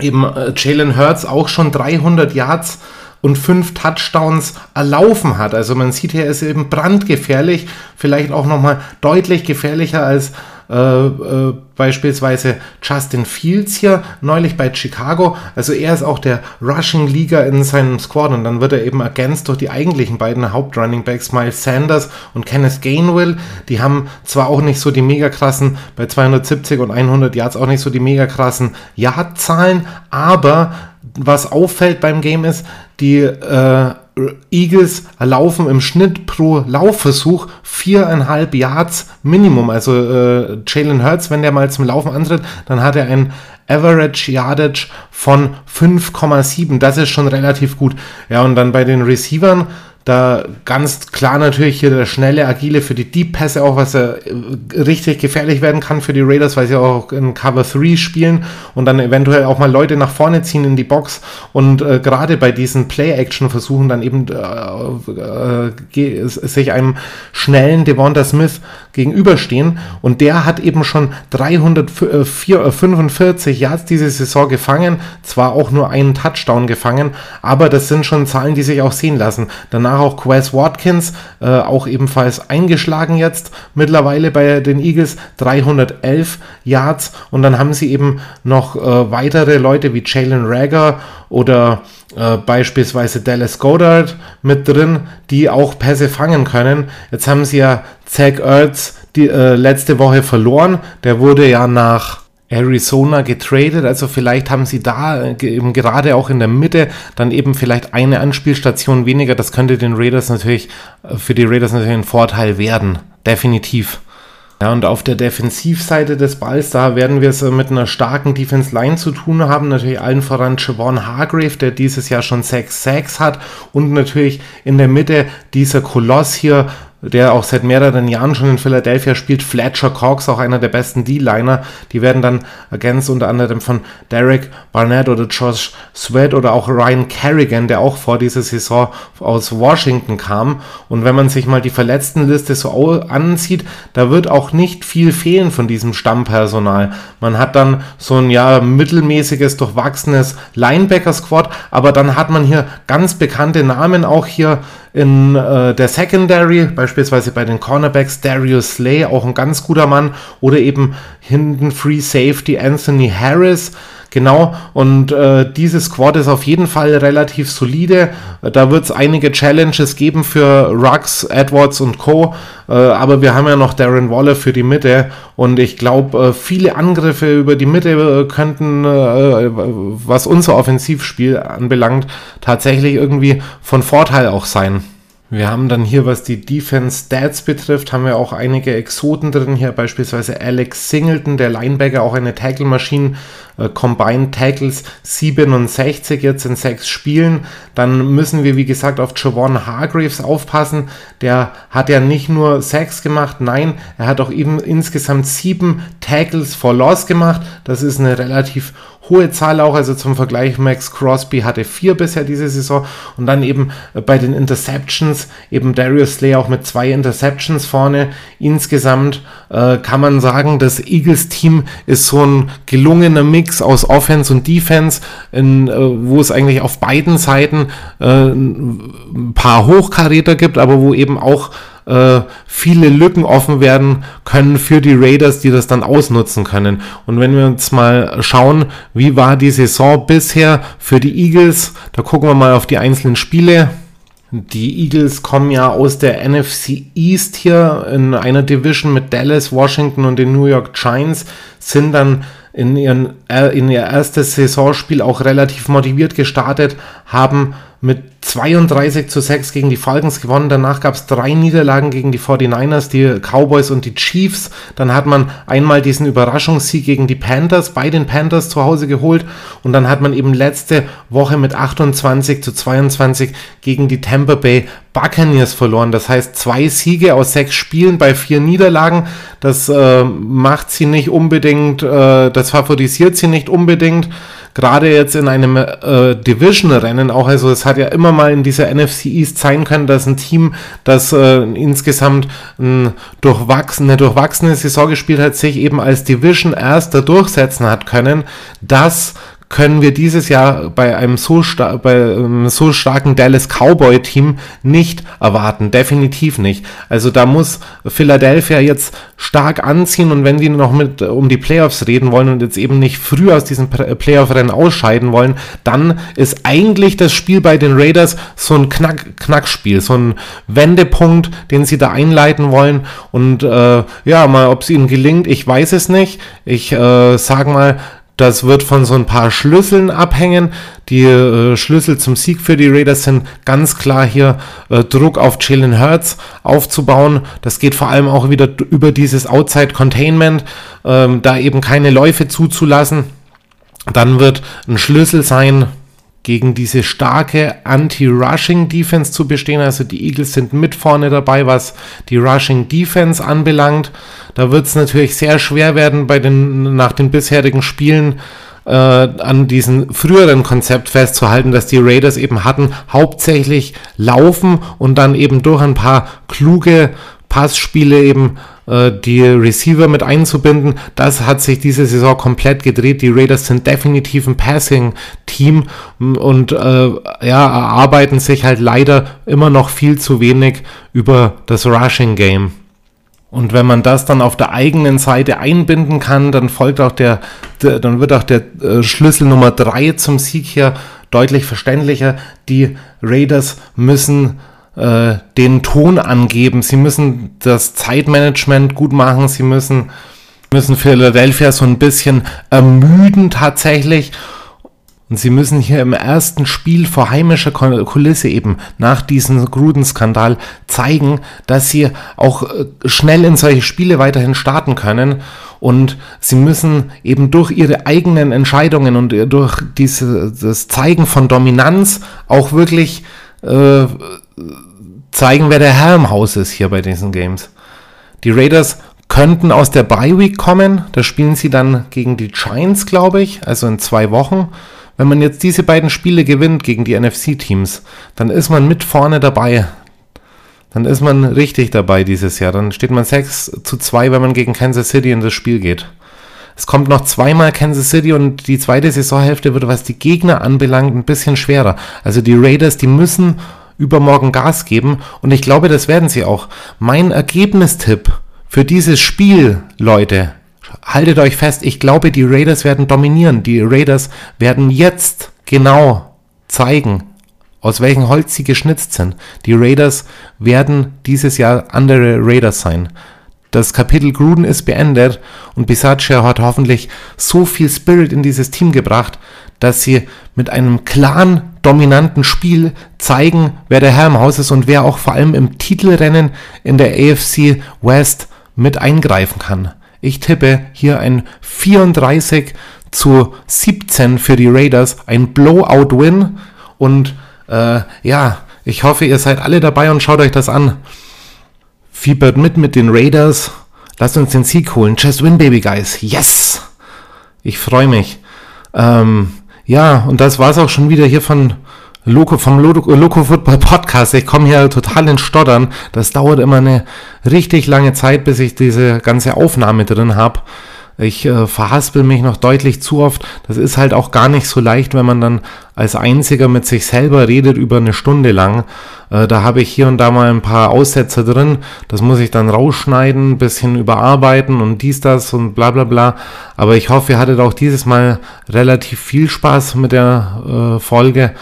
eben äh, Jalen Hurts auch schon 300 Yards und fünf Touchdowns erlaufen hat. Also man sieht hier, er ist eben brandgefährlich, vielleicht auch nochmal deutlich gefährlicher als äh, äh, beispielsweise Justin Fields hier neulich bei Chicago. Also er ist auch der Rushing Leader in seinem Squad und dann wird er eben ergänzt durch die eigentlichen beiden Hauptrunning Backs Miles Sanders und Kenneth Gainwell. Die haben zwar auch nicht so die mega krassen bei 270 und 100 Yards auch nicht so die mega krassen Yardzahlen, aber was auffällt beim Game ist, die äh, Eagles erlaufen im Schnitt pro Laufversuch viereinhalb Yards Minimum. Also äh, Jalen Hurts, wenn der mal zum Laufen antritt, dann hat er ein Average Yardage von 5,7. Das ist schon relativ gut. Ja, und dann bei den Receivern Da ganz klar natürlich hier der schnelle, agile für die Deep Pässe auch, was ja äh, richtig gefährlich werden kann für die Raiders, weil sie auch in Cover 3 spielen und dann eventuell auch mal Leute nach vorne ziehen in die Box und äh, gerade bei diesen Play-Action-Versuchen dann eben äh, äh, sich einem schnellen Devonta Smith gegenüberstehen und der hat eben schon 345 Yards diese Saison gefangen, zwar auch nur einen Touchdown gefangen, aber das sind schon Zahlen, die sich auch sehen lassen. Danach auch Quez Watkins, äh, auch ebenfalls eingeschlagen jetzt mittlerweile bei den Eagles, 311 Yards und dann haben sie eben noch äh, weitere Leute wie Jalen Rager oder äh, beispielsweise Dallas Goddard mit drin, die auch Pässe fangen können. Jetzt haben sie ja Zach Ertz die äh, letzte Woche verloren. Der wurde ja nach Arizona getradet, also vielleicht haben sie da äh, eben gerade auch in der Mitte dann eben vielleicht eine Anspielstation weniger. Das könnte den Raiders natürlich äh, für die Raiders natürlich ein Vorteil werden, definitiv. Ja, und auf der Defensivseite des Balls, da werden wir es äh, mit einer starken Defense Line zu tun haben. Natürlich allen voran Javon Hargrave, der dieses Jahr schon 6 Sacks hat. Und natürlich in der Mitte dieser Koloss hier, der auch seit mehreren Jahren schon in Philadelphia spielt. Fletcher Cox, auch einer der besten D-Liner. Die werden dann ergänzt unter anderem von Derek Barnett oder Josh Sweat oder auch Ryan Kerrigan, der auch vor dieser Saison aus Washington kam. Und wenn man sich mal die Verletztenliste so ansieht, da wird auch nicht viel fehlen von diesem Stammpersonal. Man hat dann so ein ja mittelmäßiges, durchwachsenes Linebacker-Squad, aber dann hat man hier ganz bekannte Namen auch hier in äh, der Secondary, beispielsweise bei den Cornerbacks Darius Slay, auch ein ganz guter Mann, oder eben hinten Free Safety Anthony Harris. Genau, und äh, dieses Squad ist auf jeden Fall relativ solide. Da wird es einige Challenges geben für Rux, Edwards und Co. Äh, aber wir haben ja noch Darren Waller für die Mitte und ich glaube, äh, viele Angriffe über die Mitte äh, könnten, äh, was unser Offensivspiel anbelangt, tatsächlich irgendwie von Vorteil auch sein. Wir haben dann hier, was die Defense Stats betrifft, haben wir auch einige Exoten drin. Hier beispielsweise Alex Singleton, der Linebacker, auch eine Tackle-Maschine, äh, Combined Tackles 67 jetzt in sechs Spielen. Dann müssen wir, wie gesagt, auf Javon Hargreaves aufpassen. Der hat ja nicht nur sechs gemacht, nein, er hat auch eben insgesamt sieben Tackles for Loss gemacht. Das ist eine relativ hohe Zahl auch, also zum Vergleich, Max Crosby hatte vier bisher diese Saison und dann eben äh, bei den Interceptions eben Darius Slay auch mit zwei Interceptions vorne. Insgesamt äh, kann man sagen, das Eagles-Team ist so ein gelungener Mix aus Offense und Defense, in, äh, wo es eigentlich auf beiden Seiten äh, ein paar Hochkaräter gibt, aber wo eben auch äh, viele Lücken offen werden können für die Raiders, die das dann ausnutzen können. Und wenn wir uns mal schauen, wie war die Saison bisher für die Eagles, da gucken wir mal auf die einzelnen Spiele. Die Eagles kommen ja aus der NFC East hier in einer Division mit Dallas, Washington und den New York Giants, sind dann in, ihren, äh, in ihr erstes Saisonspiel auch relativ motiviert gestartet, haben mit 32 zu 6 gegen die Falcons gewonnen. Danach gab es drei Niederlagen gegen die 49ers, die Cowboys und die Chiefs. Dann hat man einmal diesen Überraschungssieg gegen die Panthers bei den Panthers zu Hause geholt. Und dann hat man eben letzte Woche mit 28 zu 22 gegen die Tampa Bay Buccaneers verloren. Das heißt, zwei Siege aus sechs Spielen bei vier Niederlagen. Das äh, macht sie nicht unbedingt, äh, das favorisiert sie nicht unbedingt gerade jetzt in einem äh, Division-Rennen auch, also es hat ja immer mal in dieser NFC East sein können, dass ein Team, das äh, insgesamt ein durchwachsen, eine durchwachsene Saison gespielt hat, sich eben als Division Erster durchsetzen hat können. Das können wir dieses Jahr bei einem so, bei einem so starken Dallas Cowboy Team nicht erwarten. Definitiv nicht. Also da muss Philadelphia jetzt stark anziehen und wenn die noch mit um die Playoffs reden wollen und jetzt eben nicht früh aus diesem Playoff-Rennen ausscheiden wollen, dann ist eigentlich das Spiel bei den Raiders so ein Knack Knackspiel, so ein Wendepunkt, den sie da einleiten wollen. Und äh, ja, mal, ob es ihnen gelingt, ich weiß es nicht. Ich äh, sage mal, das wird von so ein paar Schlüsseln abhängen. Die äh, Schlüssel zum Sieg für die Raiders sind ganz klar hier äh, Druck auf Jalen Hurts aufzubauen. Das geht vor allem auch wieder über dieses Outside Containment, ähm, da eben keine Läufe zuzulassen. Dann wird ein Schlüssel sein, gegen diese starke Anti-Rushing-Defense zu bestehen. Also die Eagles sind mit vorne dabei, was die Rushing-Defense anbelangt. Da wird es natürlich sehr schwer werden, bei den, nach den bisherigen Spielen äh, an diesem früheren Konzept festzuhalten, dass die Raiders eben hatten, hauptsächlich laufen und dann eben durch ein paar kluge Passspiele eben äh, die Receiver mit einzubinden. Das hat sich diese Saison komplett gedreht. Die Raiders sind definitiv ein Passing-Team und äh, ja, arbeiten sich halt leider immer noch viel zu wenig über das Rushing-Game. Und wenn man das dann auf der eigenen Seite einbinden kann, dann folgt auch der, der dann wird auch der äh, Schlüssel Nummer 3 zum Sieg hier deutlich verständlicher. Die Raiders müssen äh, den Ton angeben. Sie müssen das Zeitmanagement gut machen. Sie müssen, müssen Philadelphia so ein bisschen ermüden tatsächlich. Und sie müssen hier im ersten Spiel vor heimischer Kulisse eben nach diesem Gruden-Skandal zeigen, dass sie auch äh, schnell in solche Spiele weiterhin starten können. Und sie müssen eben durch ihre eigenen Entscheidungen und durch diese, das Zeigen von Dominanz auch wirklich äh, zeigen, wer der Herr im Haus ist hier bei diesen Games. Die Raiders könnten aus der Bye Week kommen. Da spielen sie dann gegen die Giants, glaube ich, also in zwei Wochen. Wenn man jetzt diese beiden Spiele gewinnt gegen die NFC-Teams, dann ist man mit vorne dabei. Dann ist man richtig dabei dieses Jahr. Dann steht man 6 zu 2, wenn man gegen Kansas City in das Spiel geht. Es kommt noch zweimal Kansas City und die zweite Saisonhälfte wird, was die Gegner anbelangt, ein bisschen schwerer. Also die Raiders, die müssen übermorgen Gas geben und ich glaube, das werden sie auch. Mein Ergebnistipp für dieses Spiel, Leute, haltet euch fest, ich glaube, die Raiders werden dominieren. Die Raiders werden jetzt genau zeigen, aus welchem Holz sie geschnitzt sind. Die Raiders werden dieses Jahr andere Raiders sein. Das Kapitel Gruden ist beendet und Bisaccia hat hoffentlich so viel Spirit in dieses Team gebracht, dass sie mit einem klaren, dominanten Spiel zeigen, wer der Herr im Haus ist und wer auch vor allem im Titelrennen in der AFC West mit eingreifen kann. Ich tippe hier ein 34 zu 17 für die Raiders, ein Blowout-Win und äh, ja, ich hoffe, ihr seid alle dabei und schaut euch das an. Fiebert mit mit den Raiders. Lasst uns den Sieg holen. Just win, Baby Guys. Yes! Ich freue mich. Ähm, ja, und das war's auch schon wieder hier von Loco, vom Loco, Loco Football Podcast. Ich komme hier total in Stottern. Das dauert immer eine richtig lange Zeit, bis ich diese ganze Aufnahme drin habe. Ich äh, verhaspel mich noch deutlich zu oft. Das ist halt auch gar nicht so leicht, wenn man dann als Einziger mit sich selber redet über eine Stunde lang. Äh, da habe ich hier und da mal ein paar Aussätze drin. Das muss ich dann rausschneiden, bisschen überarbeiten und dies, das und bla bla bla. Aber ich hoffe, ihr hattet auch dieses Mal relativ viel Spaß mit der äh, Folge.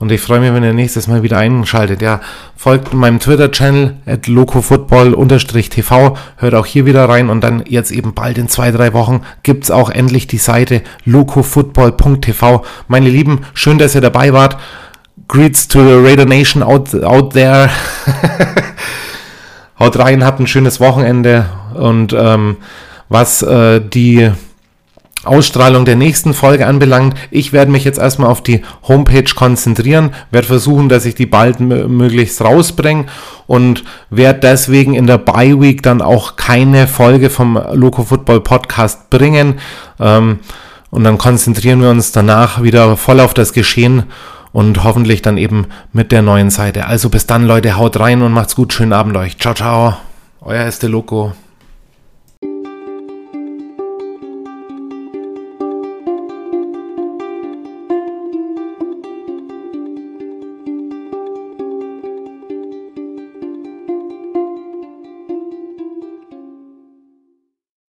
Und ich freue mich, wenn ihr nächstes Mal wieder einschaltet. Ja, folgt meinem Twitter-Channel at locofootball-tv. Hört auch hier wieder rein. Und dann jetzt eben bald in zwei, drei Wochen gibt's auch endlich die Seite locofootball.tv. Meine Lieben, schön, dass ihr dabei wart. Greets to the Raider Nation out, out there. Haut rein, habt ein schönes Wochenende. Und ähm, was äh, die Ausstrahlung der nächsten Folge anbelangt. Ich werde mich jetzt erstmal auf die Homepage konzentrieren, werde versuchen, dass ich die bald möglichst rausbringe und werde deswegen in der Bye Week dann auch keine Folge vom Loco Football Podcast bringen. Ähm, und dann konzentrieren wir uns danach wieder voll auf das Geschehen und hoffentlich dann eben mit der neuen Seite. Also bis dann, Leute, haut rein und macht's gut. Schönen Abend euch. Ciao, ciao. Euer Este Loco.